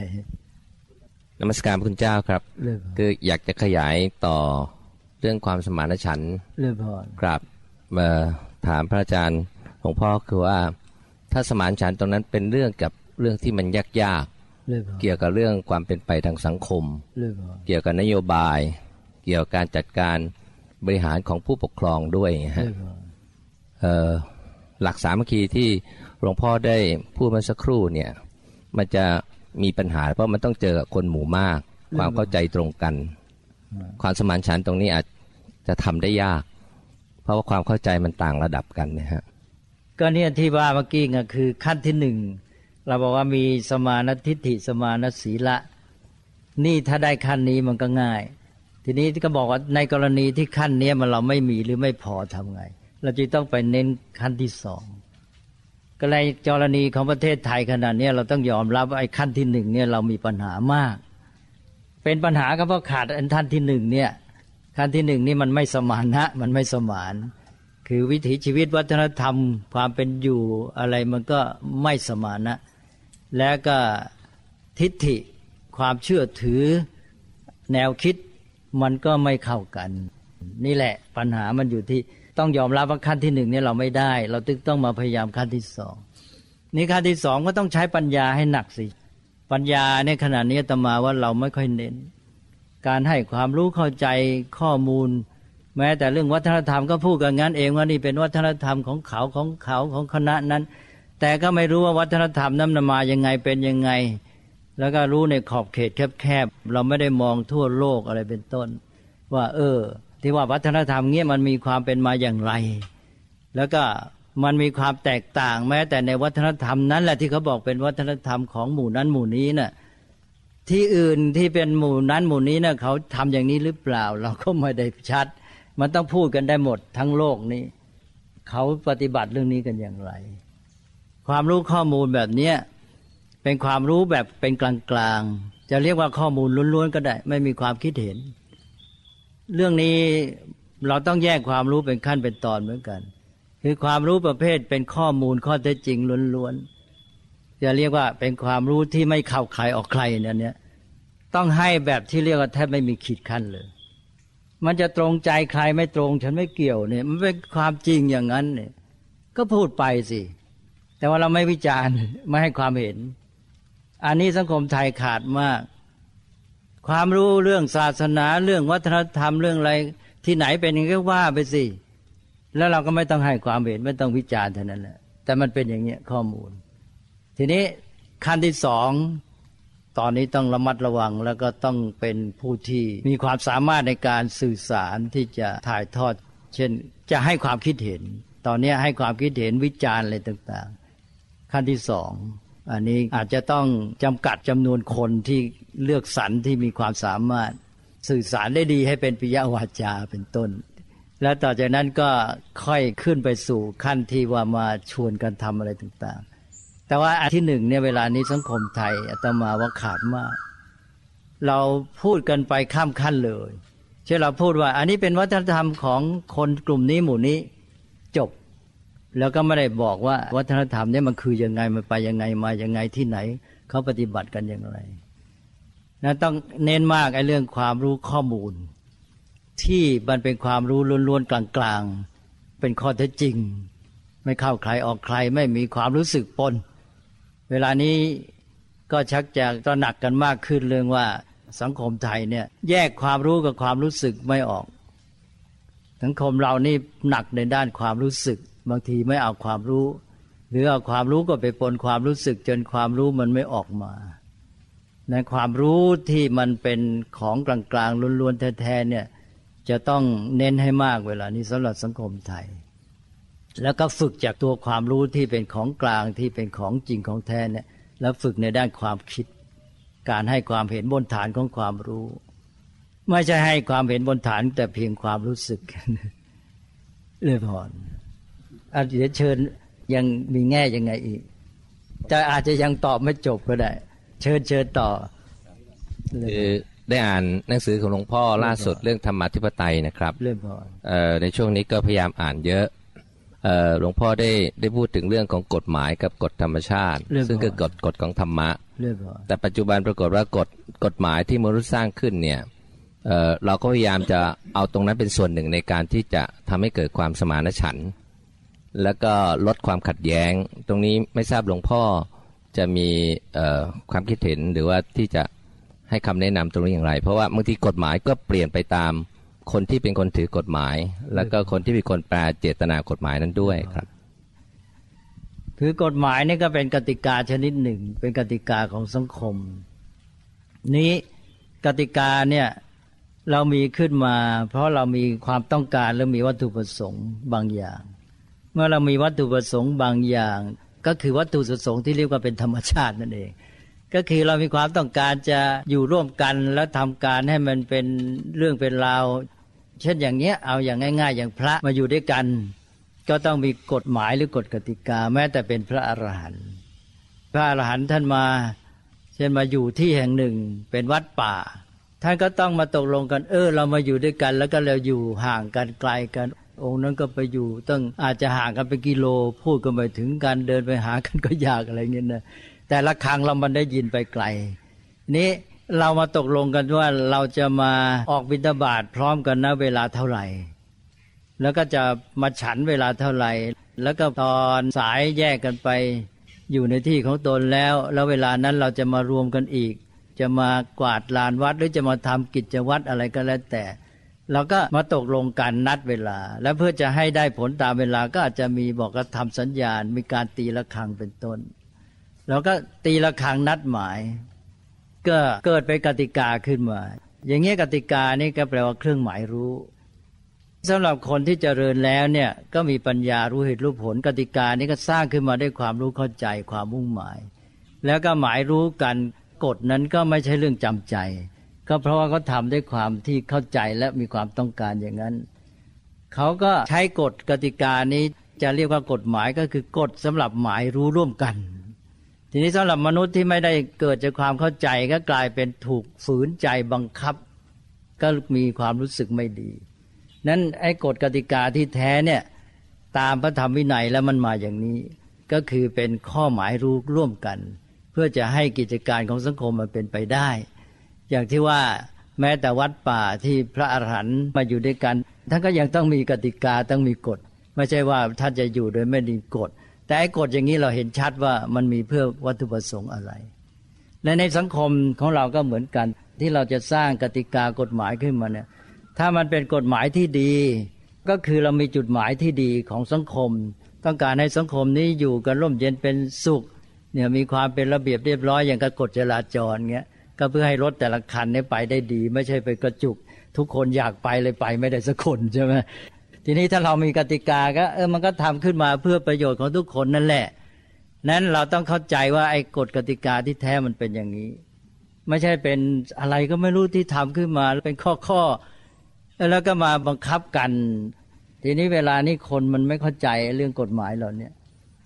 นมัสการพระคุณเจ้าครับเรื่องคืออยากจะขยายต่อเรื่องความสมานฉันท์เรื่องพอครับมาถามพระอาจารย์หลวงพ่อคือว่า ถ้าสมานฉันท์ตรงนั้นเป็นเรื่องกับเรื่องที่มันยากเรื่องพอๆเกี่ยวกับเรื่องความเป็นไปทางสังคมเรื่องพอเกี่ยวกับนโยบาย เกี่ยวกับการจัดการบริหารของผู้ปกครองด้วยฮะเรื่องพอเอ่อหลักสามัคคีที่หลวงพ่อได้พูดเมื่อสักครู่เนี่ย มันจะมีปัญหา เพราะมันต้องเจอกับคนหมู่มาก ความเข้าใจตรงกัน ความสมานฉันท์ตรงนี้อาจจะทำได้ยาก เพราะว่าความเข้าใจมันต่างระดับกันนะฮะก็เนี่ยที่ว่าเมื่อกี้ก็คือขั้นที่หนึ่งเราบอกว่ามีสมานทิฏฐิสมานศีละ นี่ถ้าได้ขั้นนี้มันก็ง่าย ทีนี้ก็บอกว่าในกรณีที่ขั้นเนี้ยมันเราไม่มีหรือไม่พอทำไง เราจึงต้องไปเน้นขั้นที่สองก็ในกรณีของประเทศไทยขนาดนี้เราต้องยอมรับว่าไอ้ขั้นที่หนึ่งเนี่ยเรามีปัญหามาก เป็นปัญหาก็เพราะขาดอันท่านที่หนึ่งเนี่ยขั้นที่หนึ่งนี่มันไม่สมานนะมันไม่สมาน คือวิถีชีวิตวัฒนธรรม ความเป็นอยู่อะไรมันก็ไม่สมานนะ และก็ทิฏฐิความเชื่อถือแนวคิด มันก็ไม่เข้ากัน นี่แหละปัญหามันอยู่ที่ต้องยอมรับว่าขั้นที่หนึ่งเนี่ยเราไม่ได้ เราตึงต้องมาพยายามขั้นที่สองนี่ขั้นที่สองก็ต้องใช้ปัญญาให้หนักสิปัญญาเนี่ยขณะนี้ตมาว่าเราไม่ค่อยเน้น การให้ความรู้เข้าใจข้อมูล แม้แต่เรื่องวัฒนธรรมก็พูดกันงั้นเองว่านี่เป็นวัฒนธรรมของเขาของเขาของคณะนั้น แต่ก็ไม่รู้ว่าวัฒนธรรมนั้นมายังไงเป็นยังไง แล้วก็รู้ในขอบเขตแคบๆเราไม่ได้มองทั่วโลกอะไรเป็นต้น ว่า เออ ที่ว่าวัฒนธรรมเงี้ยมันมีความเป็นมาอย่างไร แล้วก็มันมีความแตกต่างแม้แต่ในวัฒนธรรมนั้นแหละที่เขาบอกเป็นวัฒนธรรมของหมู่นั้นหมู่นี้น่ะที่อื่นที่เป็นหมู่นั้นหมู่นี้น่ะเขาทำอย่างนี้หรือเปล่า เราก็ไม่ได้ชัด มันต้องพูดกันได้หมดทั้งโลกนี้เขาปฏิบัติเรื่องนี้กันอย่างไร ความรู้ข้อมูลแบบเนี้ย เป็นความรู้แบบเป็นกลางๆ จะเรียกว่าข้อมูลล้วนๆก็ได้ ไม่มีความคิดเห็น เรื่องนี้เราต้องแยกความรู้เป็นขั้นเป็นตอนเหมือนกัน คือความรู้ประเภทเป็นข้อมูลข้อเท็จจริงล้วนๆจะเรียกว่าเป็นความรู้ที่ไม่เข้าใครออกใครเนี่ยเนี่ยต้องให้แบบที่เรียกว่าแทบไม่มีขีดขั้นเลย มันจะตรงใจใครไม่ตรง ฉันไม่เกี่ยวเนี่ย มันเป็นความจริงอย่างนั้นเนี่ย ก็พูดไปสิ แต่ว่าเราไม่วิจารณ์ไม่ให้ความเห็น อันนี้สังคมไทยขาดมาก ความรู้เรื่องศาสนาเรื่องวัฒนธรรมเรื่องอะไร ที่ไหนเป็นอย่างก็ว่าไปสิ แล้วเราก็ไม่ต้องให้ความเห็นไม่ต้องวิจารณ์เท่านั้นแหละแต่มันเป็นอย่างเงี้ยข้อมูล ทีนี้ขั้นที่สองตอนนี้ต้องระมัดระวังแล้วก็ต้องเป็นผู้ที่มีความสามารถในการสื่อสารที่จะถ่ายทอด เช่นจะให้ความคิดเห็น ตอนนี้ให้ความคิดเห็นวิจารณ์อะไรต่าง ๆ ขั้นที่สอง อันนี้อาจจะต้องจำกัดจำนวนคนที่เลือกสรรที่มีความสามารถสื่อสารได้ดีให้เป็นปิยวาจาเป็นต้น แล้วต่อจากนั้นก็ค่อยขึ้นไปสู่ขั้นที่ว่ามาชวนกันทำอะไรต่างๆ แต่ว่าอันที่หนึ่งเนี่ยเวลานี้สังคมไทยอาตมาว่าขาดมาก เราพูดกันไปข้ามขั้นเลย เช่นเราพูดว่า อันนี้เป็นวัฒนธรรมของคนกลุ่มนี้หมู่นี้จบ แล้วก็ไม่ได้บอกว่าวัฒนธรรมเนี่ยมันคือยังไงมันไปยังไงมายังไงที่ไหนเขาปฏิบัติกันอย่างไรนะต้องเน้นมากไอ้เรื่องความรู้ข้อมูล ที่มันเป็นความรู้ล้วนๆกลางๆ เป็นข้อเท็จจริง ไม่เข้าใครออกใครไม่มีความรู้สึกปน เวลานี้ก็ชักจะตระหนักกันมากขึ้นเรื่องว่าสังคมไทยเนี่ยแยกความรู้กับความรู้สึกไม่ออก สังคมเรานี่หนักในด้านความรู้สึก บางทีไม่เอาความรู้ หรือเอาความรู้ก็ไปปนความรู้สึกจนความรู้มันไม่ออกมาในความรู้ที่มันเป็นของกลางๆล้วนๆแท้ๆเนี่ยจะต้องเน้นให้มากเวลานี้สำหรับสังคมไทย แล้วก็ฝึกจากตัวความรู้ที่เป็นของกลางที่เป็นของจริงของแท้เนี่ยแล้วฝึกในด้านความคิด การให้ความเห็นบนฐานของความรู้ ไม่ใช่ให้ความเห็นบนฐานแต่เพียงความรู้สึกเลยพร อาเดี๋ยวเชิญยังมีแง่ยังไงอีกจะอาจจะยังตอบไม่จบก็ได้ เชิญเชิญต่อคือได้อ่านหนังสือของหลวงพ่อล่าสุดเรื่องธรรมธิปไตยนะครับเรื่องพอในช่วงนี้ก็พยายามอ่านเยอะหลวงพ่อได้ได้พูดถึงเรื่องของกฎหมายกับกฎธรรมชาติ ซึ่งคือกฎกฎของธรรมะ แต่ปัจจุบันปรากฏว่ากฎกฎหมายที่มนุษย์สร้างขึ้นเนี่ยเเราก็พยายามจะเอาตรงนั้นเป็นส่วนหนึ่งในการที่จะทำให้เกิดความสมานฉันท์ แล้วก็ลดความขัดแย้ง ตรงนี้ไม่ทราบหลวงพ่อจะมีความคิดเห็นหรือว่าที่จะให้คำแนะนำตรงนี้อย่างไร เพราะว่าบางทีกฎหมายก็เปลี่ยนไปตามคนที่เป็นคนถือกฎหมาย แล้วก็คนที่เป็นคนแปลเจตนากฎหมายนั้นด้วยครับคือกฎหมายนี่ก็เป็นกติกาชนิดหนึ่ง เป็นกติกาของสังคม นี้กติกาเนี่ยเรามีขึ้นมา เพราะเรามีความต้องการและมีวัตถุประสงค์บางอย่าง เมื่อเรามีวัตถุประสงค์บางอย่าง ก็คือวัตถุประสงค์ที่เรียกว่าเป็นธรรมชาตินั่นเอง ก็คือเรามีความต้องการจะอยู่ร่วมกันแล้วทำการให้มันเป็นเรื่องเป็นราวเช่นอย่างเนี้ยเอาอย่างง่าย ๆ อย่างพระมาอยู่ด้วยกัน ก็ต้องมีกฎหมายหรือกฎกติกา แม้แต่เป็นพระอรหันต์พระอรหันต์ท่านมา เช่นมาอยู่ที่แห่งหนึ่งเป็นวัดป่า ท่านก็ต้องมาตกลงกัน เออ เรามาอยู่ด้วยกัน แล้วก็เราอยู่ห่างกันไกลกัน องค์นั้นก็ไปอยู่ต้องอาจจะห่างกันเป็นกิโล พูดก็ไม่ถึงกันเดินไปหากันก็ยากอะไรเงี้ยนะแต่ละครั้งเรามันได้ยินไปไกล นี้เรามาตกลงกันว่าเราจะมาออกบิณฑบาตพร้อมกันนะเวลาเท่าไหร่ แล้วก็จะมาฉันเวลาเท่าไหร่ แล้วก็ตอนสายแยกกันไป อยู่ในที่ของตนแล้ว แล้วเวลานั้นเราจะมารวมกันอีก จะมากวาดลานวัดหรือจะมาทำกิจวัตรอะไรก็แล้วแต่ เราก็มาตกลงกันนัดเวลา แล้วเพื่อจะให้ได้ผลตามเวลาก็อาจจะมีบอกกระทำสัญญาณ มีการตีละครังเป็นต้นเราก็ตีละครังนัดหมาย ก็เกิดเป็นกติกาขึ้นมา อย่างเงี้ยกติกานี่ก็แปลว่าเครื่องหมายรู้สำหรับคนที่เจริญแล้วเนี่ยก็มีปัญญารู้เหตุรู้ผลกติกานี้ก็สร้างขึ้นมาด้วยความรู้เข้าใจความมุ่งหมาย แล้วก็หมายรู้กันกฎนั้นก็ไม่ใช่เรื่องจำใจ ก็เพราะว่าเขาทาด้วยความที่เข้าใจและมีความต้องการอย่างนั้น เขาก็ใช้กฎกติกานี้จะเรียกว่ากฎหมายก็คือกฎสำหรับหมายรู้ร่วมกัน ทีนี้สำหรับมนุษย์ที่ไม่ได้เกิดจากความเข้าใจก็กลายเป็นถูกฝืนใจบังคับ ก็มีความรู้สึกไม่ดี นั้นไอ้กฎกติกาที่แท้เนี่ยตามพระธรรมวินัยแล้วมันมาอย่างนี้ ก็คือเป็นข้อหมายรู้ร่วมกัน เพื่อจะให้กิจการของสังคมมันเป็นไปได้ อย่างที่ว่าแม้แต่วัดป่าที่พระอรหันต์มาอยู่ด้วยกัน ท่านก็ยังต้องมีกติกาต้องมีกฎ ไม่ใช่ว่าท่านจะอยู่โดยไม่มีกฎ แต่ไอ้กฎอย่างนี้เราเห็นชัดว่ามันมีเพื่อวัตถุประสงค์อะไร และในสังคมของเราก็เหมือนกัน ที่เราจะสร้างกติกากฎหมายขึ้นมาเนี่ยถ้ามันเป็นกฎหมายที่ดี ก็คือเรามีจุดหมายที่ดีของสังคม ต้องการให้สังคมนี้อยู่กันร่มเย็นเป็นสุขเนี่ยมีความเป็นระเบียบเรียบร้อยอย่างกับกฎจราจรเงี้ย ก็เพื่อให้รถแต่ละคันนี้ไปได้ดี ไม่ใช่ไปกระจุก ทุกคนอยากไปเลยไปไม่ได้สักคนใช่ไหมทีนี้ถ้าเรามีกติกาก็เออมันก็ทำขึ้นมาเพื่อประโยชน์ของทุกคนนั่นแหละ นั้นเราต้องเข้าใจว่าไอ้กฎกติกาที่แท้มันเป็นอย่างนี้ ไม่ใช่เป็นอะไรก็ไม่รู้ที่ทำขึ้นมาเป็นข้อข้อแล้วก็มาบังคับกัน ทีนี้เวลานี้คนมันไม่เข้าใจเรื่องกฎหมายเหล่านี้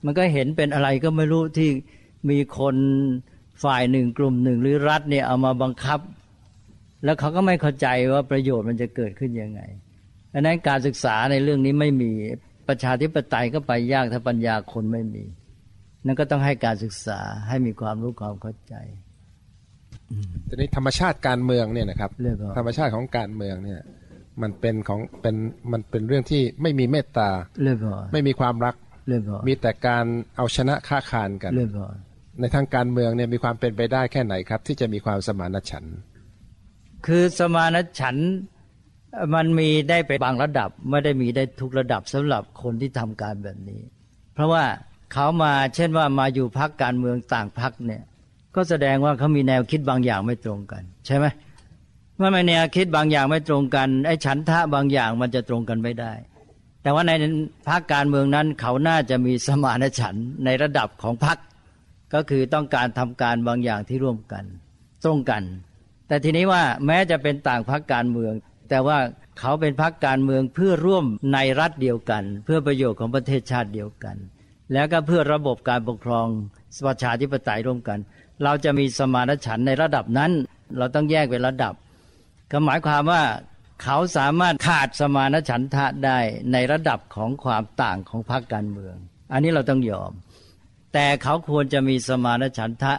มันก็เห็นเป็นอะไรก็ไม่รู้ที่มีคน ฝ่ายหนึ่งกลุ่มหนึ่งหรือรัฐเนี่ยเอามาบังคับ แล้วเขาก็ไม่เข้าใจว่าประโยชน์มันจะเกิดขึ้นยังไงดังนั้นการศึกษาในเรื่องนี้ไม่มีประชาธิปไตยก็ไปยากถ้าปัญญาคนไม่มี นั่นก็ต้องให้การศึกษาให้มีความรู้ความเข้าใจทีนี้ธรรมชาติการเมืองเนี่ยนะครับธรรมชาติของการเมืองเนี่ยมันเป็นของเป็นมันเป็นเรื่องที่ไม่มีเมตตาไม่มีความรักมีแต่การเอาชนะค้าคานกัน ในทางการเมืองเนี่ยมีความเป็นไปได้แค่ไหนครับ ที่จะมีความสมานฉันท์คือสมานฉันท์มันมีได้ไปบางระดับไม่ได้มีได้ทุกระดับสำหรับคนที่ทำการแบบนี้ เพราะว่าเขามาเช่นว่ามาอยู่พักการเมืองต่างพักเนี่ย ก็แสดงว่าเขามีแนวคิดบางอย่างไม่ตรงกัน ใช่ไหมเมื่อมีแนวคิดบางอย่างไม่ตรงกันไอ้ฉันทะบางอย่างมันจะตรงกันไม่ได้ แต่ว่าในพักการเมืองนั้นเขาน่าจะมีสมานฉันในระดับของพัก ก็คือต้องการทำการบางอย่างที่ร่วมกัน ตรงกัน แต่ทีนี้ว่าแม้จะเป็นต่างพรรคการเมือง แต่ว่าเขาเป็นพรรคการเมืองเพื่อร่วมในรัฐเดียวกัน เพื่อประโยชน์ของประเทศชาติเดียวกัน แล้วก็เพื่อระบบการปกครองประชาธิปไตยร่วมกัน เราจะมีสมานฉันในระดับนั้น เราต้องแยกเป็นระดับก็หมายความว่าเขาสามารถขาดสมานฉันทะได้ในระดับของความต่างของพรรคการเมือง อันนี้เราต้องยอม แต่เขาควรจะมีสมานฉันทะ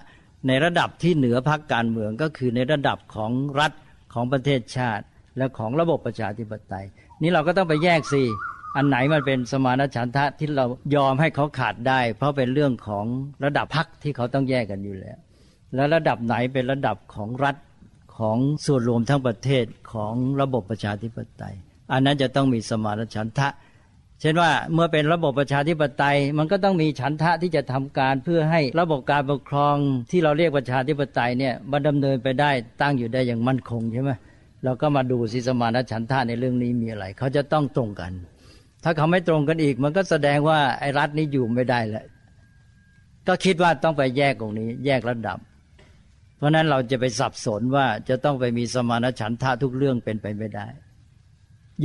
ในระดับที่เหนือพรรคการเมืองก็คือในระดับของรัฐของประเทศชาติ และของระบบประชาธิปไตย นี่เราก็ต้องไปแยกสิอันไหนมันเป็นสมานฉันทะที่เรายอมให้เขาขาดได้ เพราะเป็นเรื่องของระดับพรรคที่เขาต้องแยกกันอยู่แล้ว แล้วระดับไหนเป็นระดับของรัฐของส่วนรวมทั้งประเทศของระบบประชาธิปไตย อันนั้นจะต้องมีสมานฉันทะ เช่นว่าเมื่อเป็นระบบประชาธิปไตย มันก็ต้องมีฉันทะที่จะทำการเพื่อให้ระบบการปกครองที่เราเรียกประชาธิปไตยเนี่ยมันดำเนินไปได้ตั้งอยู่ได้อย่างมั่นคงใช่ไหมเราก็มาดูสิสมานฉันทะในเรื่องนี้มีอะไร เขาจะต้องตรงกัน ถ้าเขาไม่ตรงกันอีก มันก็แสดงว่าไอ้รัฐนี้อยู่ไม่ได้แล้วก็คิดว่าต้องไปแยกตรงนี้ แยกระดับ เพราะนั้นเราจะไปสับสนว่าจะต้องไปมีสมานฉันทะทุกเรื่องเป็นไปไม่ได้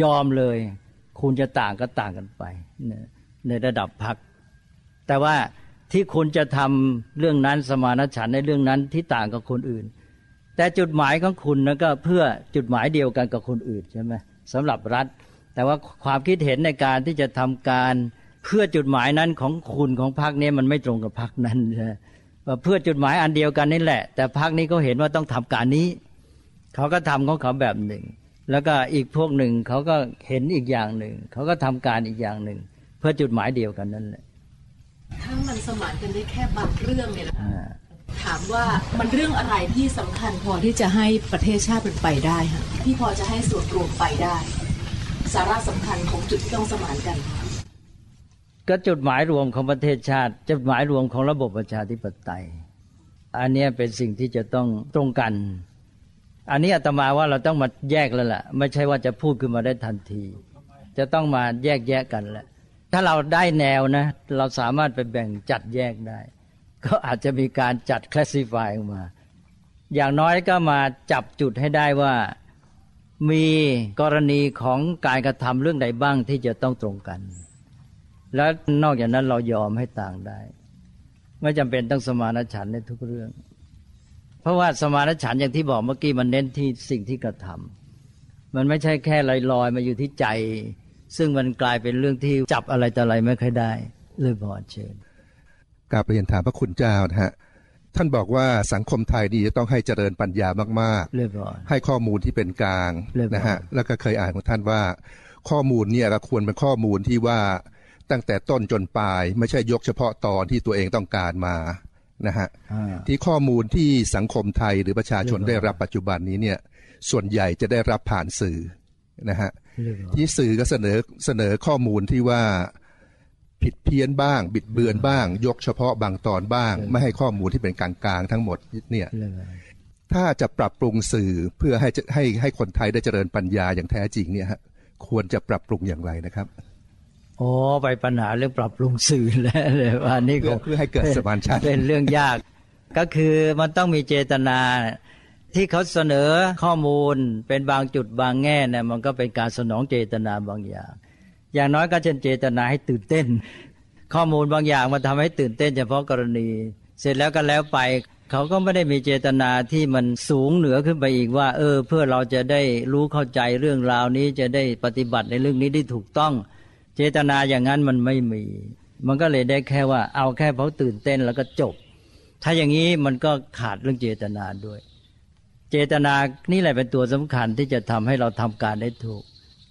ยอมเลย คุณจะต่างก็ต่างกันไปในระดับพัก แต่ว่าที่คุณจะทำเรื่องนั้นสมานฉันท์ในเรื่องนั้นที่ต่างกับคนอื่น แต่จุดหมายของคุณนะก็เพื่อจุดหมายเดียวกันกับคนอื่นใช่ไหมสำหรับรัฐ แต่ว่าความคิดเห็นในการที่จะทำการเพื่อจุดหมายนั้นของคุณของพรรคนี้มันไม่ตรงกับพรรคนั้นใช่เพื่อจุดหมายอันเดียวกันนี่แหละ แต่พรรคนี้เขาเห็นว่าต้องทำการนี้ เขาก็ทำของเขาแบบหนึ่ง แล้วก็อีกพวกหนึ่งเขาก็เห็นอีกอย่างหนึ่ง เขาก็ทำการอีกอย่างหนึ่ง เพื่อจุดหมายเดียวกันนั่นแหละถ้ามันสมานกันได้แค่บางเรื่องเนี่ยนะถามว่ามันเรื่องอะไรที่สำคัญพอที่จะให้ประเทศชาติเป็นไปได้ฮะที่พอจะให้ส่วนรวมไปได้ สาระสำคัญของจุดที่ต้องสมานกัน ก็จุดหมายรวมของประเทศชาติ จุดหมายรวมของระบบประชาธิปไตย อันนี้เป็นสิ่งที่จะต้องตรงกัน อันนี้อาตมาว่าเราต้องมาแยกแล้วล่ะ ไม่ใช่ว่าจะพูดขึ้นมาได้ทันที จะต้องมาแยกแยะกันแหละ ถ้าเราได้แนวนะ เราสามารถไปแบ่งจัดแยกได้ ก็อาจจะมีการจัดคลาสสิฟายออกมา อย่างน้อยก็มาจับจุดให้ได้ว่ามีกรณีของการกระทำเรื่องใดบ้างที่จะต้องตรงกัน แล้วนอกจากนั้นเรายอมให้ต่างได้ ไม่จำเป็นต้องสมานฉันท์ในทุกเรื่อง เพราะว่าสมานฉันท์อย่างที่บอกเมื่อกี้มันเน้นที่สิ่งที่กระทำมันไม่ใช่แค่ลอยๆมาอยู่ที่ใจ ซึ่งมันกลายเป็นเรื่องที่จับอะไรแต่อะไรไม่ค่อยได้เลยบอเชิญกราบเรียนถามพระคุณเจ้านะฮะท่านบอกว่าสังคมไทยดีจะต้องให้เจริญปัญญามากเรียบร้อยๆให้ข้อมูลที่เป็นกลางเรียบร้อยนะฮะแล้วก็เคยอ่านของท่านว่า ข้อมูลเนี่ยก็ควรเป็นข้อมูลที่ว่าตั้งแต่ต้นจนปลาย ไม่ใช่ยกเฉพาะตอนที่ตัวเองต้องการมา นะฮะอ่าที่ข้อมูลที่สังคมไทยหรือประชาชนเรีได้ยบร้อยรับปัจจุบันนี้เนี่ยส่วนใหญ่จะได้รับผ่านสื่อนะฮะเรียบร้อยที่สื่อก็เสนอเสนอข้อมูลที่ว่าผิดเพี้ยนบ้าง บิดเบือนบ้าง ยกเฉพาะบางตอนบ้าง ไม่ให้ข้อมูลที่เป็นกลางๆทั้งหมดเนี่ยเรียบร้อยถ้าจะปรับปรุงสื่อเพื่อให้จะให้ให้คนไทยได้เจริญปัญญาอย่างแท้จริงเนี่ยฮะควรจะปรับปรุงอย่างไรนะครับ โอ้ไปปัญหาเรื่องปรับปรุงสื่อแล้วเลยว่านี่เพื่อเพื่อให้เกิดสมานฉันท์เป็นเรื่องยาก ก็คือมันต้องมีเจตนาที่เขาเสนอข้อมูลเป็นบางจุดบางแง่เนี่ยมันก็เป็นการสนองเจตนาบางอย่าง อย่างน้อยก็เช่นเจตนาให้ตื่นเต้น ข้อมูลบางอย่างมันทำให้ตื่นเต้น เฉพาะกรณี เสร็จแล้วก็แล้วไปเขาก็ไม่ได้มีเจตนาที่มันสูงเหนือขึ้นไปอีกว่า เออ เพื่อเราจะได้รู้เข้าใจเรื่องราวนี้จะได้ปฏิบัติในเรื่องนี้ได้ถูกต้อง เจตนาอย่างนั้นมันไม่มี มันก็เลยได้แค่ว่า เอาแค่เขาตื่นเต้นแล้วก็จบ ถ้าอย่างนี้มันก็ขาดเรื่องเจตนาด้วย เจตนานี่แหละเป็นตัวสำคัญที่จะทำให้เราทำการได้ถูก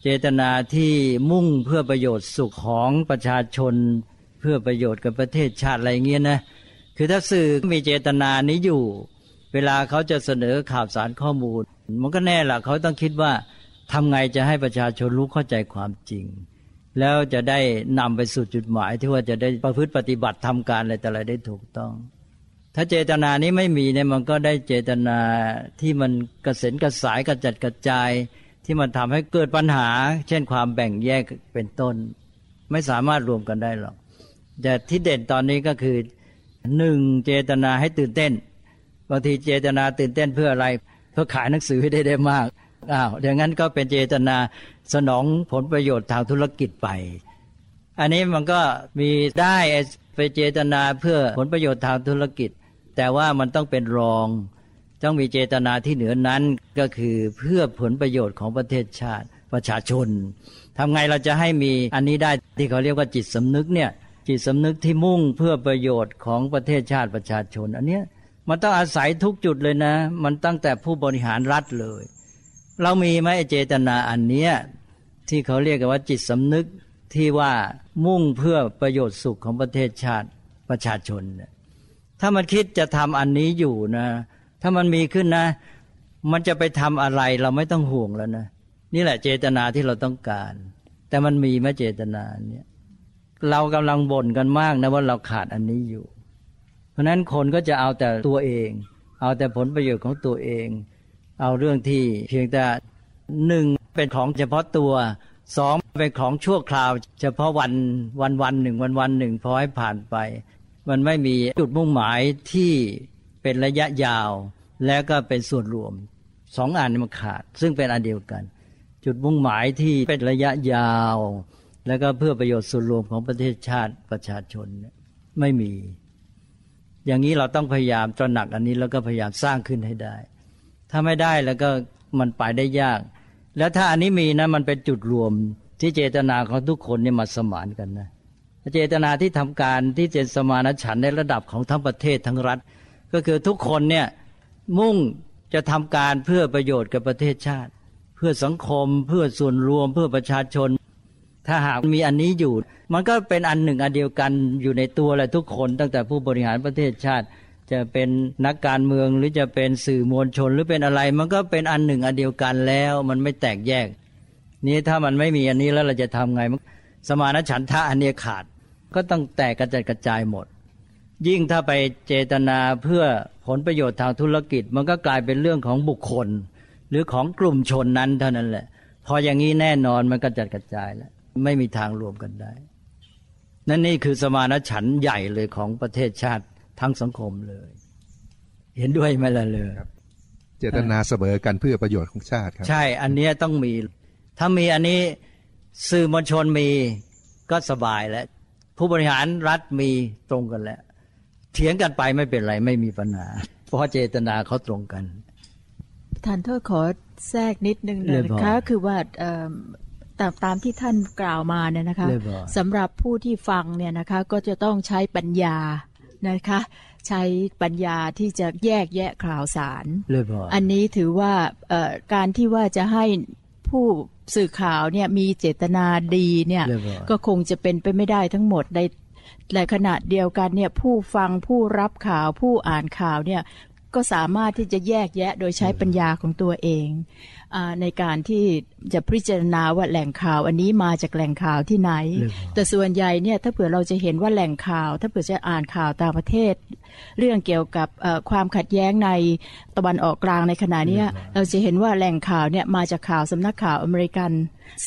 เจตนาที่มุ่งเพื่อประโยชน์สุขของประชาชน เพื่อประโยชน์กับประเทศชาติอะไรเงี้ยนะ คือถ้าสื่อมีเจตนานี้อยู่ เวลาเขาจะเสนอข่าวสารข้อมูล มันก็แน่ละเขาต้องคิดว่าทำไงจะให้ประชาชนรู้เข้าใจความจริง แล้วจะได้นำไปสู่จุดหมายที่ว่าจะได้ประพฤติปฏิบัติทำการอะไรแต่อะไรได้ถูกต้อง ถ้าเจตนานี้ไม่มีเนี่ยมันก็ได้เจตนาที่มันกระเซ็นกระสายกระจัดกระจาย ที่มันทำให้เกิดปัญหา เช่นความแบ่งแยกเป็นต้น ไม่สามารถรวมกันได้หรอกแต่ที่เด่นตอนนี้ก็คือหนึ่งเจตนาให้ตื่นเต้นบางทีเจตนาตื่นเต้นเพื่ออะไร เพื่อขายหนังสือให้ได้ได้มากอ้าวอย่างนั้นก็เป็นเจตนา สนองผลประโยชน์ทางธุรกิจไป อันนี้มันก็มีได้ไปเจตนาเพื่อผลประโยชน์ทางธุรกิจ แต่ว่ามันต้องเป็นรอง ต้องมีเจตนาที่เหนือนั้นก็คือเพื่อผลประโยชน์ของประเทศชาติประชาชนทำไงเราจะให้มีอันนี้ได้ที่เขาเรียกว่าจิตสำนึกเนี่ยจิตสำนึกที่มุ่งเพื่อประโยชน์ของประเทศชาติประชาชน อันเนี้ยมันต้องอาศัยทุกจุดเลยนะ มันตั้งแต่ผู้บริหารรัฐเลย เรามีไหมเจตนาอันเนี้ยที่เขาเรียกกันว่าจิตสำนึกที่ว่ามุ่งเพื่อประโยชน์สุขของประเทศชาติประชาชน ถ้ามันคิดจะทำอันนี้อยู่นะ ถ้ามันมีขึ้นนะ มันจะไปทำอะไรเราไม่ต้องห่วงแล้วนะ นี่แหละเจตนาที่เราต้องการ แต่มันมีไหมเจตนาเนี่ยเรากำลังบ่นกันมากนะว่าเราขาดอันนี้อยู่ เพราะนั้นคนก็จะเอาแต่ตัวเอง เอาแต่ผลประโยชน์ของตัวเอง เอาเรื่องที่เพียงแต่หนึ่งเป็นของเฉพาะตัวสองเป็นของชั่วคราว เฉพาะวันวันวันหนึ่งวันวันหนึ่งพอให้ผ่านไป มันไม่มีจุดมุ่งหมายที่เป็นระยะยาว แล้วก็เป็นส่วนรวมสองอันมันขาด ซึ่งเป็นอันเดียวกัน จุดมุ่งหมายที่เป็นระยะยาว แล้วก็เพื่อประโยชน์ส่วนรวมของประเทศชาติประชาชนไม่มี อย่างนี้เราต้องพยายามตระหนักอันนี้แล้วก็พยายามสร้างขึ้นให้ได้ ถ้าไม่ได้แล้วก็มันไปได้ยาก แล้วถ้าอันนี้มีนะมันเป็นจุดรวมที่เจตนาของทุกคนเนี่ยมาสมานกันนะเจตนาที่ทำการที่เจตสมานฉันในระดับของทั้งประเทศทั้งรัฐ ก็คือทุกคนเนี่ยมุ่งจะทำการเพื่อประโยชน์กับประเทศชาติ เพื่อสังคมเพื่อส่วนรวมเพื่อประชาชน ถ้าหากมีอันนี้อยู่ มันก็เป็นอันหนึ่งอันเดียวกันอยู่ในตัวแหละทุกคนตั้งแต่ผู้บริหารประเทศชาติ จะเป็นนักการเมืองหรือจะเป็นสื่อมวลชนหรือเป็นอะไร มันก็เป็นอันหนึ่งอันเดียวกันแล้วมันไม่แตกแยก นี้ถ้ามันไม่มีอันนี้แล้วเราจะทำไงสมานฉันทะอันนี้ขาด ก็ต้องแตกกระจายกระจายหมด ยิ่งถ้าไปเจตนาเพื่อผลประโยชน์ทางธุรกิจ มันก็กลายเป็นเรื่องของบุคคล หรือของกลุ่มชนนั้นเท่านั้นแหละ พออย่างนี้แน่นอนมันกระจัดกระจายแล้วไม่มีทางรวมกันได้ นั่นนี่คือสมานฉันใหญ่เลยของประเทศชาติ ทั้งสังคมเลย เห็นด้วยไหมล่ะเลยเจตนาเสมอกันเพื่อประโยชน์ของชาติครับ ใช่ อันนี้ต้องมี ถ้ามีอันนี้สื่อมวลชนมีก็สบายแล้ว ผู้บริหารรัฐมีตรงกันแล้ว เถียงกันไปไม่เป็นไรไม่มีปัญหา เพราะเจตนาเขาตรงกันท่านโทษขอแทรกนิดนึงนะคะคือว่าตามตามที่ท่านกล่าวมาเนี่ยนะคะสำหรับผู้ที่ฟังเนี่ยนะคะก็จะต้องใช้ปัญญา นะคะ ใช้ปัญญาที่จะแยกแยะข่าวสารอันนี้ถือว่าการที่ว่าจะให้ผู้สื่อข่าวเนี่ยมีเจตนาดีเนี่ยก็คงจะเป็นไปไม่ได้ทั้งหมดในแต่ขณะเดียวกันเนี่ยผู้ฟังผู้รับข่าวผู้อ่านข่าวเนี่ยก็สามารถที่จะแยกแยะโดยใช้ปัญญาของตัวเอง ในการที่จะพิจารณาว่าแหล่งข่าว อันนี้มาจากแหล่งข่าวที่ไหน แต่ส่วนใหญ่เนี่ยถ้าเผื่อเราจะเห็นว่าแหล่งข่าว ถ้าเผื่อจะอ่านข่าวต่างประเทศ เรื่องเกี่ยวกับความขัดแย้งในตะวันออกกลางในขณะนี้เราจะเห็นว่าแหล่งข่าวเนี่ยมาจากข่าวสำนักข่าวอเมริกัน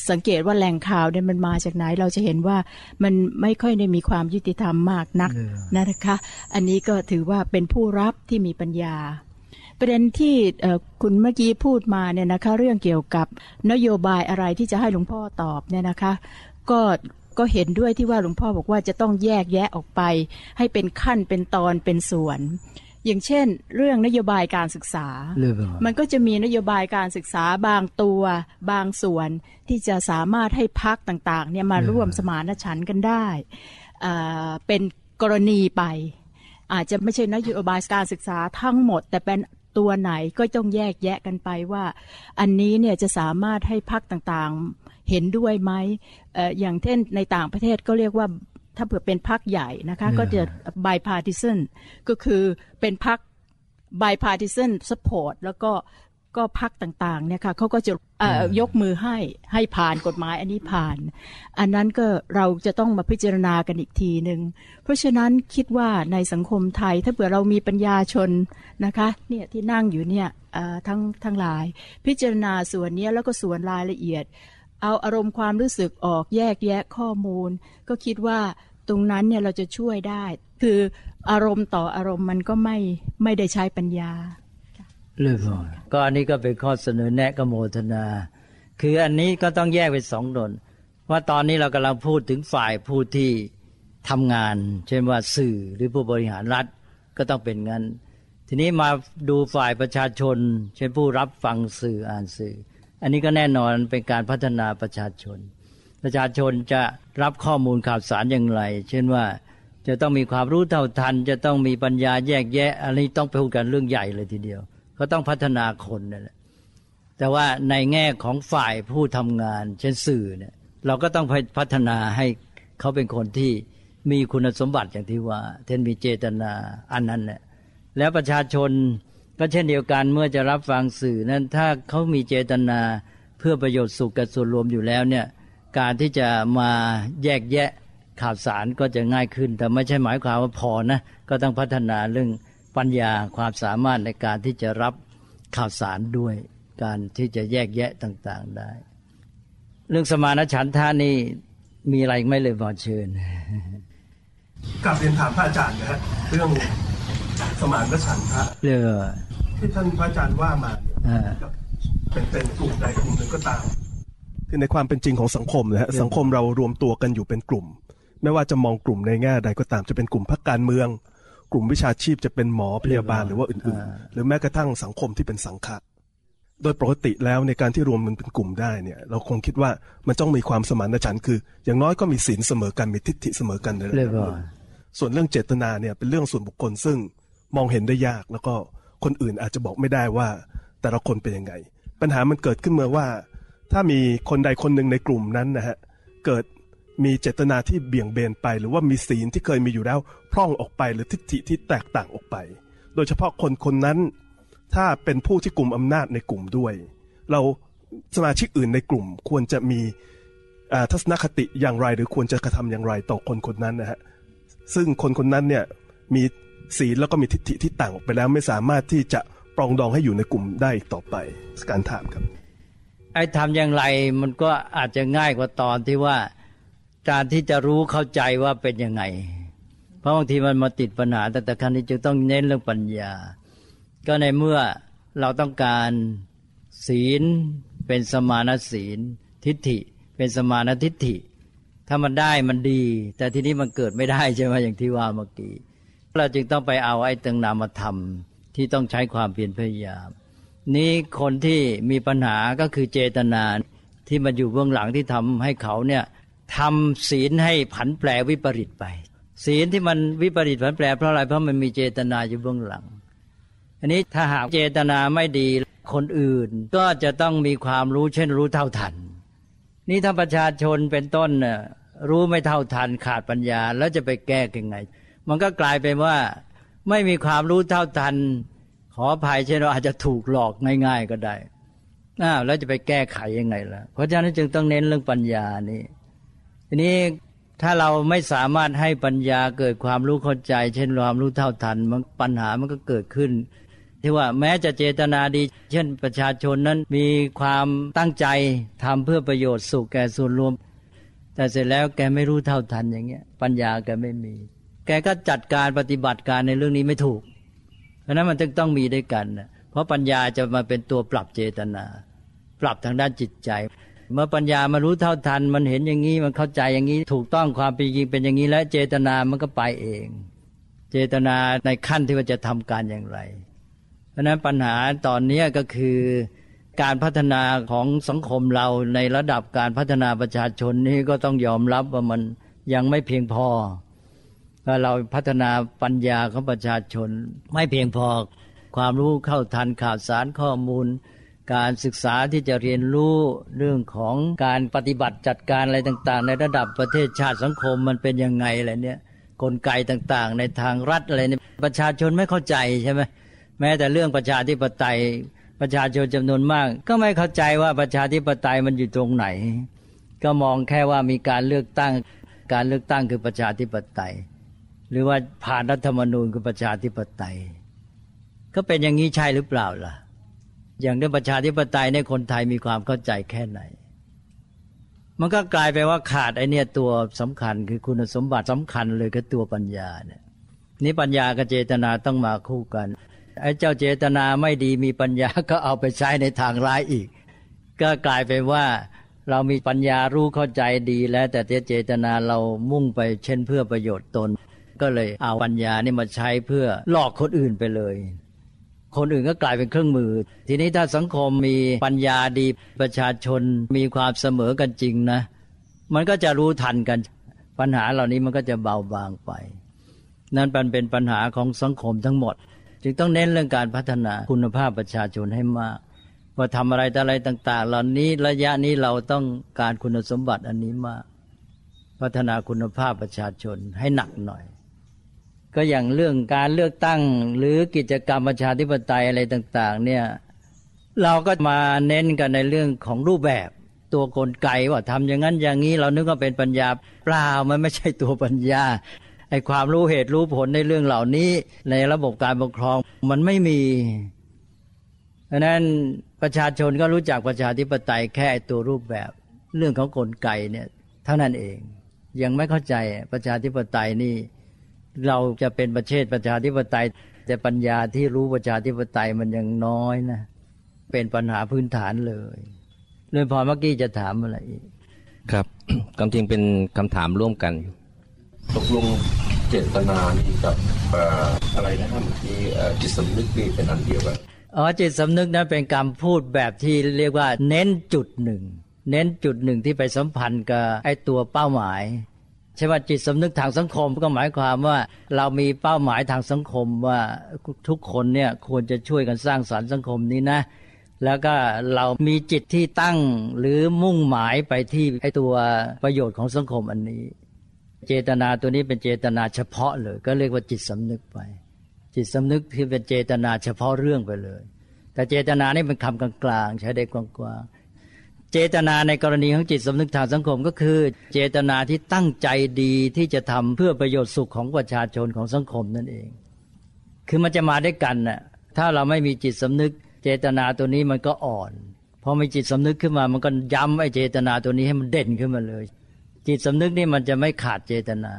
สังเกตว่าแหล่งข่าวเนี่ยมันมาจากไหน เราจะเห็นว่ามันไม่ค่อยได้มีความยุติธรรมมากนักนะคะ อันนี้ก็ถือว่าเป็นผู้รับที่มีปัญญา ประเด็นที่คุณเมื่อกี้พูดมาเนี่ยนะคะ เรื่องเกี่ยวกับนโยบายอะไรที่จะให้หลวงพ่อตอบเนี่ยนะคะ ก็ก็เห็นด้วยที่ว่าหลวงพ่อบอกว่าจะต้องแยกแยะออกไป ให้เป็นขั้นเป็นตอนเป็นส่วน อย่างเช่น เรื่องนโยบายการศึกษา มันก็จะมีนโยบายการศึกษาบางตัว บางส่วนที่จะสามารถให้พักต่างๆเนี่ยมาร่วมสมานฉันท์กันได้เป็นกรณีไปอาจจะไม่ใช่นโยบายการศึกษาทั้งหมด แต่เป็น ตัวไหนก็ต้องแยกแยะกันไปว่า อันนี้เนี่ยจะสามารถให้พักต่างๆเห็นด้วยไหมอย่างเช่นในต่างประเทศก็เรียกว่าถ้าเผื่อเป็นพักใหญ่นะคะ ก็จะ bipartisan ก็คือเป็นพัก bipartisan support แล้วก็ ก็พักต่างๆเนี่ยค่ะเขาก็จะยกมือให้ให้ผ่านกฎหมายอันนี้ผ่าน อันนั้นก็เราจะต้องมาพิจารณากันอีกทีหนึ่งเพราะฉะนั้นคิดว่าในสังคมไทยถ้าเผื่อเรามีปัญญาชนนะคะเนี่ยที่นั่งอยู่เนี่ยทั้งทั้งหลาย พิจารณาส่วนนี้แล้วก็ส่วนรายละเอียด เอาอารมณ์ความรู้สึกออกแยกแยะข้อมูล ก็คิดว่าตรงนั้นเนี่ยเราจะช่วยได้ คืออารมณ์ต่ออารมณ์มันก็ไม่ไม่ได้ใช้ปัญญา เลยพอก็อันนี้ก็เป็นข้อเสนอแนะกโมทนา คืออันนี้ก็ต้องแยกเป็นสองดนว่าตอนนี้เรากำลังพูดถึงฝ่ายผู้ที่ทำงาน เช่นว่าสื่อหรือผู้บริหารรัฐก็ต้องเป็นงั้น ทีนี้มาดูฝ่ายประชาชน เช่นผู้รับฟังสื่ออ่านสื่อ อันนี้ก็แน่นอนเป็นการพัฒนาประชาชน ประชาชนจะรับข้อมูลข่าวสารอย่างไร เช่นว่าจะต้องมีความรู้เท่าทัน จะต้องมีปัญญาแยกแยะ อันนี้ต้องไปพูดกันเรื่องใหญ่เลยทีเดียว ก็ต้องพัฒนาคนนั่นแหละแต่ว่าในแง่ของฝ่ายผู้ทำงาน เช่นสื่อเนี่ย เราก็ต้องพัฒนาให้เขาเป็นคนที่มีคุณสมบัติอย่างที่ว่าเทนมีเจตนาอันนั้นแหละแล้วประชาชนก็เช่นเดียวกันเมื่อจะรับฟังสื่อนั้นถ้าเขามีเจตนาเพื่อประโยชน์สุขกับส่วนรวมอยู่แล้วเนี่ยการที่จะมาแยกแยะข่าวสารก็จะง่ายขึ้น แต่ไม่ใช่หมายความว่าพอนะก็ต้องพัฒนาเรื่อง ปัญญาความสามารถในการที่จะรับข่าวสารด้วย การที่จะแยกแยะต่างๆได้ เรื่องสมานฉันทานี่มีอะไรไม่เลยบอเชิญกลับเรียนถามพระอาจารย์นะฮะเรื่องสมานฉันทะเรื่องที่ท่านพระอาจารย์ว่ามาเนี่ยเป็นเป็นกลุ่มใดกลุ่มหนึ่งก็ตามคือในความเป็นจริงของสังคมนะฮะสังคมเรารวมตัวกันอยู่เป็นกลุ่ม ไม่ว่าจะมองกลุ่มในแง่ใดก็ตามจะเป็นกลุ่มพักการเมือง กลุ่มวิชาชีพจะเป็นหมอพยาบาลหรือว่าอื่นๆ หรือแม้กระทั่งสังคมที่เป็นสังฆะโดยปกติแล้วในการที่รวมมันเป็นกลุ่มได้เนี่ย เราคงคิดว่ามันต้องมีความสมานฉันท์คือ อย่างน้อยก็มีศีลเสมอกันมีทิฏฐิเสมอกันเลยส่วนเรื่องเจตนาเนี่ยเป็นเรื่องส่วนบุคคลซึ่งมองเห็นได้ยากแล้วก็คนอื่นอาจจะบอกไม่ได้ว่า แต่ละคนเป็นยังไง ปัญหามันเกิดขึ้นเมื่อว่า ถ้ามีคนใดคนหนึ่งในกลุ่มนั้นนะฮะเกิด มีเจตนาที่เบี่ยงเบนไป หรือว่ามีศีลที่เคยมีอยู่แล้ว พร่องออกไปหรือทิฏฐิที่แตกต่างออกไป โดยเฉพาะคนคนนั้น ถ้าเป็นผู้ที่กลุ่มอำนาจในกลุ่มด้วย เราสมาชิกอื่นในกลุ่มควรจะมีทัศนคติอย่างไร หรือควรจะกระทำอย่างไรต่อคนคนนั้นนะฮะซึ่งคนคนนั้นเนี่ยมีศีลแล้วก็มีทิฏฐิที่ต่างออกไปแล้วไม่สามารถที่จะปรองดองให้อยู่ในกลุ่มได้อีกต่อไปการถามครับ ไอ้ทำอย่างไรมันก็อาจจะง่ายกว่าตอนที่ว่า การที่จะรู้เข้าใจว่าเป็นยังไง เพราะบางทีมันมาติดปัญหาแต่แต่ครั้งนี้จึงต้องเน้นเรื่องปัญญา ก็ในเมื่อเราต้องการศีลเป็นสมานศีล ทิฏฐิ เป็นสมานทิฏฐิ ถ้ามันได้มันดี แต่ทีนี้มันเกิดไม่ได้ใช่ไหมอย่างที่ว่าเมื่อกี้เราจึงต้องไปเอาไอ้ตึงนามธรรมที่ต้องใช้ความเพียรพยายาม นี้คนที่มีปัญหาก็คือเจตนาที่มันอยู่เบื้องหลังที่ทำให้เขาเนี่ย ทำศีลให้ผันแปรวิปริตไป ศีลที่มันวิปริตผันแปรเพราะอะไรเพราะมันมีเจตนาอยู่เบื้องหลัง อันนี้ถ้าหากเจตนาไม่ดีคนอื่น ก็จะต้องมีความรู้เช่นรู้เท่าทัน นี่ถ้าประชาชนเป็นต้นน่ะรู้ไม่เท่าทันขาดปัญญาแล้วจะไปแก้ยังไง มันก็กลายเป็นว่าไม่มีความรู้เท่าทัน ขออภัยเช่นเราอาจจะถูกหลอกง่าย ๆก็ได้อ้าวแล้วจะไปแก้ไขยังไงล่ะ เพราะฉะนั้นจึงต้องเน้นเรื่องปัญญานี่ ทีนี้ถ้าเราไม่สามารถให้ปัญญาเกิดความรู้เข้าใจ เช่นความรู้เท่าทันมันปัญหามันก็เกิดขึ้น ที่ว่าแม้จะเจตนาดี เช่นประชาชนนั้นมีความตั้งใจทำเพื่อประโยชน์สุขแก่ส่วนรวม แต่เสร็จแล้วแกไม่รู้เท่าทันอย่างเงี้ย ปัญญาแกไม่มี แกก็จัดการปฏิบัติการในเรื่องนี้ไม่ถูก เพราะนั้นมันจึงต้องมีด้วยกันเพราะปัญญาจะมาเป็นตัวปรับเจตนา ปรับทางด้านจิตใจ เมื่อปัญญามารู้เท่าทัน มันเห็นอย่างนี้มันเข้าใจอย่างนี้ ถูกต้องความเป็นจริงเป็นอย่างนี้ แล้วเจตนามันก็ไปเอง เจตนาในขั้นที่ว่าจะทำการอย่างไร เพราะนั้นปัญหาตอนนี้ก็คือการพัฒนาของสังคมเราในระดับการพัฒนาประชาชนนี้ก็ต้องยอมรับว่ามันยังไม่เพียงพอถ้าเราพัฒนาปัญญาของประชาชนไม่เพียงพอ ความรู้เข้าทันข่าวสารข้อมูล การศึกษาที่จะเรียนรู้เรื่องของการปฏิบัติจัดการอะไรต่าง ๆ ในระดับประเทศชาติสังคมมันเป็นยังไงอะไรเนี่ยกลไกต่างๆ ในทางรัฐอะไรเนี่ยประชาชนไม่เข้าใจใช่ไหมแม้แต่เรื่องประชาธิปไตยประชาชนจำนวนมาก ก็ไม่เข้าใจว่าประชาธิปไตยมันอยู่ตรงไหน ก็มองแค่ว่ามีการเลือกตั้ง การเลือกตั้งคือประชาธิปไตย หรือว่าผ่านรัฐธรรมนูญคือประชาธิปไตย ก็เป็นอย่างนี้ใช่หรือเปล่าล่ะ อย่างเรื่องประชาธิปไตยในคนไทยมีความเข้าใจแค่ไหน มันก็กลายไปว่าขาดไอเนี่ยตัวสำคัญคือคุณสมบัติสำคัญเลยคือตัวปัญญาเนี่ยนี่ปัญญากับเจตนาต้องมาคู่กันไอ้เจ้าเจตนาไม่ดีมีปัญญาก็เอาไปใช้ในทางร้ายอีก ก็กลายเป็นว่าเรามีปัญญารู้เข้าใจดีแล้ว แต่เจตนาเรามุ่งไปเช่นเพื่อประโยชน์ตน ก็เลยเอาปัญญานี่มาใช้เพื่อหลอกคนอื่นไปเลย คนอื่นก็กลายเป็นเครื่องมือ ทีนี้ถ้าสังคมมีปัญญาดีประชาชนมีความเสมอกันจริงนะ มันก็จะรู้ทันกัน ปัญหาเหล่านี้มันก็จะเบาบางไป นั่นเป็นปัญหาของสังคมทั้งหมด จึงต้องเน้นเรื่องการพัฒนาคุณภาพประชาชนให้มากว่าทำอะไรแต่อะไรต่าง ๆ เหล่านี้ระยะนี้เราต้องการคุณสมบัติอันนี้มาก พัฒนาคุณภาพประชาชนให้หนักหน่อย ก็อย่างเรื่องการเลือกตั้งหรือกิจกรรมประชาธิปไตยอะไรต่าง ๆ เนี่ยเราก็มาเน้นกันในเรื่องของรูปแบบตัวกลไกว่าทำอย่างนั้นอย่างนี้เรานึกว่าเป็นปัญญาเปล่ามันไม่ใช่ตัวปัญญาไอ้ความรู้เหตุรู้ผลในเรื่องเหล่านี้ ในระบบการปกครองมันไม่มีเพราะนั้นประชาชนก็รู้จักประชาธิปไตยแค่ตัวรูปแบบเรื่องของกลไกเนี่ยเท่านั้นเอง ยังไม่เข้าใจประชาธิปไตยนี่ เราจะเป็นประเทศประชาธิปไตย แต่ปัญญาที่รู้ประชาธิปไตยมันยังน้อยนะ เป็นปัญหาพื้นฐานเลยเรื่องพอเมื่อกี้จะถามอะไรอีกครับคำจริงเป็นคำถามร่วมกัน ตกลงเจตนานี่กับอะไรนะครับที่จิตสำนึกนี่เป็นอันเดียวกันอ๋อจิตสำนึกนั้นเป็นการพูดแบบที่เรียกว่า เน้นจุดหนึ่ง เน้นจุดหนึ่งที่ไปสัมพันธ์กับไอ้ตัวเป้าหมาย ใช่ว่าจิตสำนึกทางสังคมก็หมายความว่าเรามีเป้าหมายทางสังคมว่าทุกคนเนี่ยควรจะช่วยกันสร้างสารรค์สังคมนี้นะ แล้วก็เรามีจิตที่ตั้งหรือมุ่งหมายไปที่ไอ้ตัวประโยชน์ของสังคมอันนี้ เจตนาตัวนี้เป็นเจตนาเฉพาะเลย ก็เรียกว่าจิตสำนึกไป จิตสำนึกที่เป็นเจตนาเฉพาะเรื่องไปเลย แต่เจตนานี่เป็นคำกลางๆใช้ได้กว้างๆ เจตนาในกรณีของจิตสำนึกทางสังคมก็คือ เจตนาที่ตั้งใจดีที่จะทำเพื่อประโยชน์สุขของประชาชนของสังคมนั่นเอง คือมันจะมาด้วยกันน่ะถ้าเราไม่มีจิตสำนึก เจตนาตัวนี้มันก็อ่อนพอมีจิตสำนึกขึ้นมา มันก็ย้ำไอ้เจตนาตัวนี้ให้มันเด่นขึ้นมาเลย จิตสำนึกนี่มันจะไม่ขาดเจตนา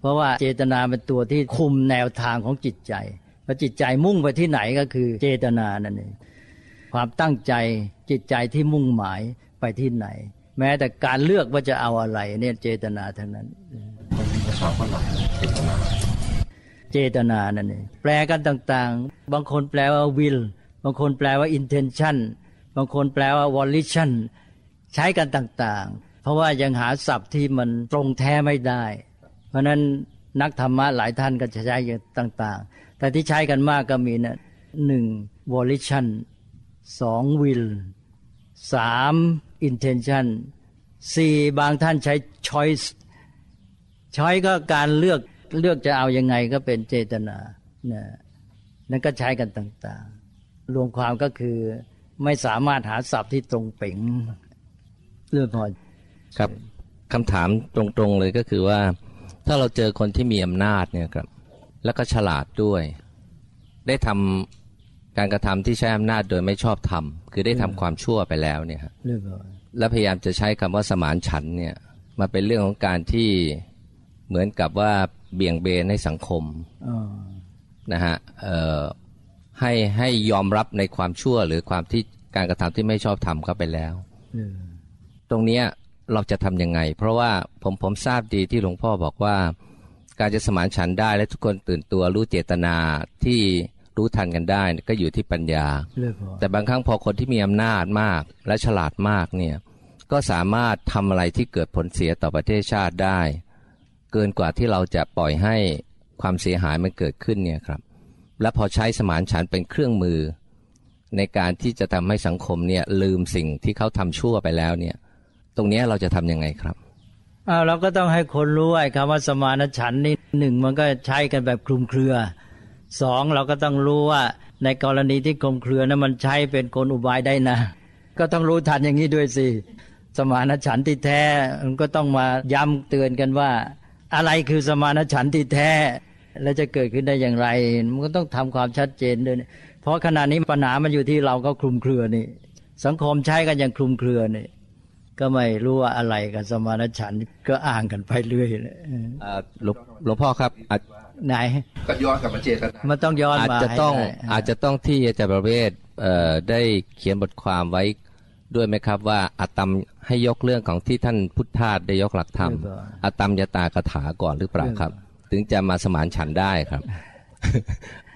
เพราะว่าเจตนาเป็นตัวที่คุมแนวทางของจิตใจพอจิตใจมุ่งไปที่ไหนก็คือเจตนานั่นเอง ความตั้งใจจิตใจที่มุ่งหมายไปที่ไหน แม้แต่การเลือกว่าจะเอาอะไร เนี่ยเจตนาทั้งนั้นภาษาฝรั่งเจตนาเจตนานั่นเองแปลกันต่างๆ บางคนแปลว่า will บางคนแปลว่า intention บางคนแปลว่า volition ใช้กันต่างๆ เพราะว่ายังหาศัพท์ที่มันตรงแท้ไม่ได้ เพราะนั้นนักธรรมะหลายท่านก็จะใช้ต่าง ๆ แต่ที่ใช้กันมากก็มีนะหนึ่ง volition สอง will สาม intention สี่บางท่านใช้ choice choice ก็การเลือกเลือกจะเอายังไงก็เป็นเจตนานะนั่นก็ใช้กันต่าง ๆ รวมความก็คือไม่สามารถหาศัพท์ที่ตรงเป่งเรื่องพอครับคำถามตรงๆเลยก็คือว่า ถ้าเราเจอคนที่มีอำนาจเนี่ยครับ แล้วก็ฉลาดด้วย ได้ทำ การกระทำที่ใช้อำนาจโดยไม่ชอบทำคือได้ทำความชั่วไปแล้วเนี่ยครับแล้วพยายามจะใช้คำว่าสมานฉันเนี่ยมาเป็นเรื่องของการที่เหมือนกับว่าเบี่ยงเบนให้สังคมนะฮะให้ให้ยอมรับในความชั่วหรือความที่การกระทำที่ไม่ชอบทำเข้าไปแล้วตรงเนี้ยเราจะทํำยังไง เพราะว่าผมผมทราบดีที่หลวงพ่อบอกว่า การจะสมานฉันได้และทุกคนตื่นตัวรู้เจตนาที่ รู้ทันกันได้ก็อยู่ที่ปัญญา แต่บางครั้งพอคนที่มีอำนาจมากและฉลาดมากเนี่ยก็สามารถทำอะไรที่เกิดผลเสียต่อประเทศชาติได้ เกินกว่าที่เราจะปล่อยให้ความเสียหายมันเกิดขึ้นเนี่ยครับ และพอใช้สมานฉันเป็นเครื่องมือ ในการที่จะทำให้สังคมเนี่ยลืมสิ่งที่เขาทำชั่วไปแล้วเนี่ย ตรงนี้เราจะทํำยังไงครับอ้าวเราก็ต้องให้คนรู้ไอ้คำว่าสมานฉันนี่หนึ่งมันก็ใช้กันแบบคลุมเครือ สองเราก็ต้องรู้ว่าในกรณีที่คลุมเครือนั้นมันใช้เป็นกลอุบายได้นะ ก็ต้องรู้ทันอย่างนี้ด้วยสิสมานฉันที่แท้มันก็ต้องมาย้ำเตือนกันว่า อะไรคือสมานฉันที่แท้ แล้วจะเกิดขึ้นได้อย่างไร มันก็ต้องทำความชัดเจนด้วย เพราะขณะนี้ปัญหามันอยู่ที่เราก็คลุมเครือนี่ สังคมใช้กันอย่างคลุมเครือนี่ก็ไม่รู้ว่าอะไรกับสมานฉันก็อ่างกันไปเรื่อยเลยหลวงพ่อครับ ไหนก็ย้อนกลับมาเจตนามันต้องย้อนอาจมาจะต้องให้ได้อาจจะต้องที่อาจารย์ประเวศเอ่อได้เขียนบทความไว้ด้วยไหมครับว่าอาตมให้ยกเรื่องของที่ท่านพุทธาสได้ยกหลักธรรมอาตมยตากถาก่อนหรือเปล่าครับ ถึงจะมาสมานฉันท์ได้ครับ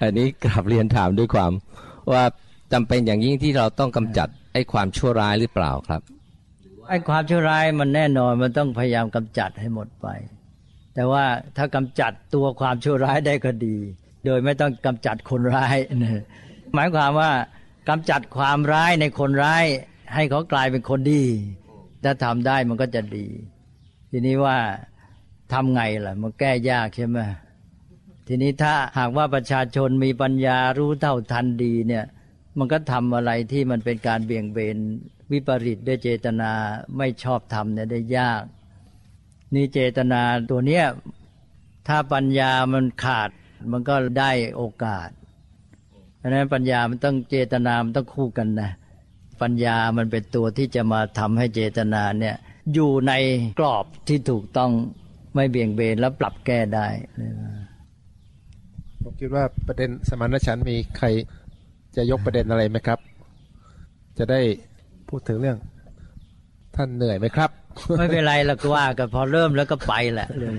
อันนี้กราบเรียนถามด้วยความว่าจำเป็นอย่างยิ่งที่เราต้องกำจัดไอ้ความชั่วร้ายหรือเปล่าครับไอ้ความชั่วร้ายมันแน่นอนมันต้องพยายามกำจัดให้หมดไป แต่ว่าถ้ากำจัดตัวความชั่วร้ายได้ก็ดี โดยไม่ต้องกำจัดคนร้ายนะหมายความว่ากำจัดความร้ายในคนร้าย ให้เขากลายเป็นคนดี ถ้าทำได้มันก็จะดี ทีนี้ว่าทำไงล่ะ มันแก้ยากใช่ไหมทีนี้ถ้าหากว่าประชาชนมีปัญญารู้เท่าทันดีเนี่ย มันก็ทำอะไรที่มันเป็นการเบี่ยงเบนวิปริตด้วยเจตนาไม่ชอบทำเนี่ยได้ยาก นี่เจตนาตัวเนี้ยถ้าปัญญามันขาดมันก็ได้โอกาสเพราะฉะนั้นปัญญามันต้องเจตนามันต้องคู่กันนะปัญญามันเป็นตัวที่จะมาทำให้เจตนาเนี่ยอยู่ในกรอบที่ถูกต้องไม่เบี่ยงเบนแล้วปรับแก้ได้ผมคิดว่าประเด็นสมานฉันท์มีใครจะยกประเด็นอะไรไหมครับ จะได้พูดถึงเรื่อง ท่านเหนื่อยไหมครับ ไม่เป็นไรหรอกว่ากันพอเริ่มแล้วก็ไปแหละเรื่อง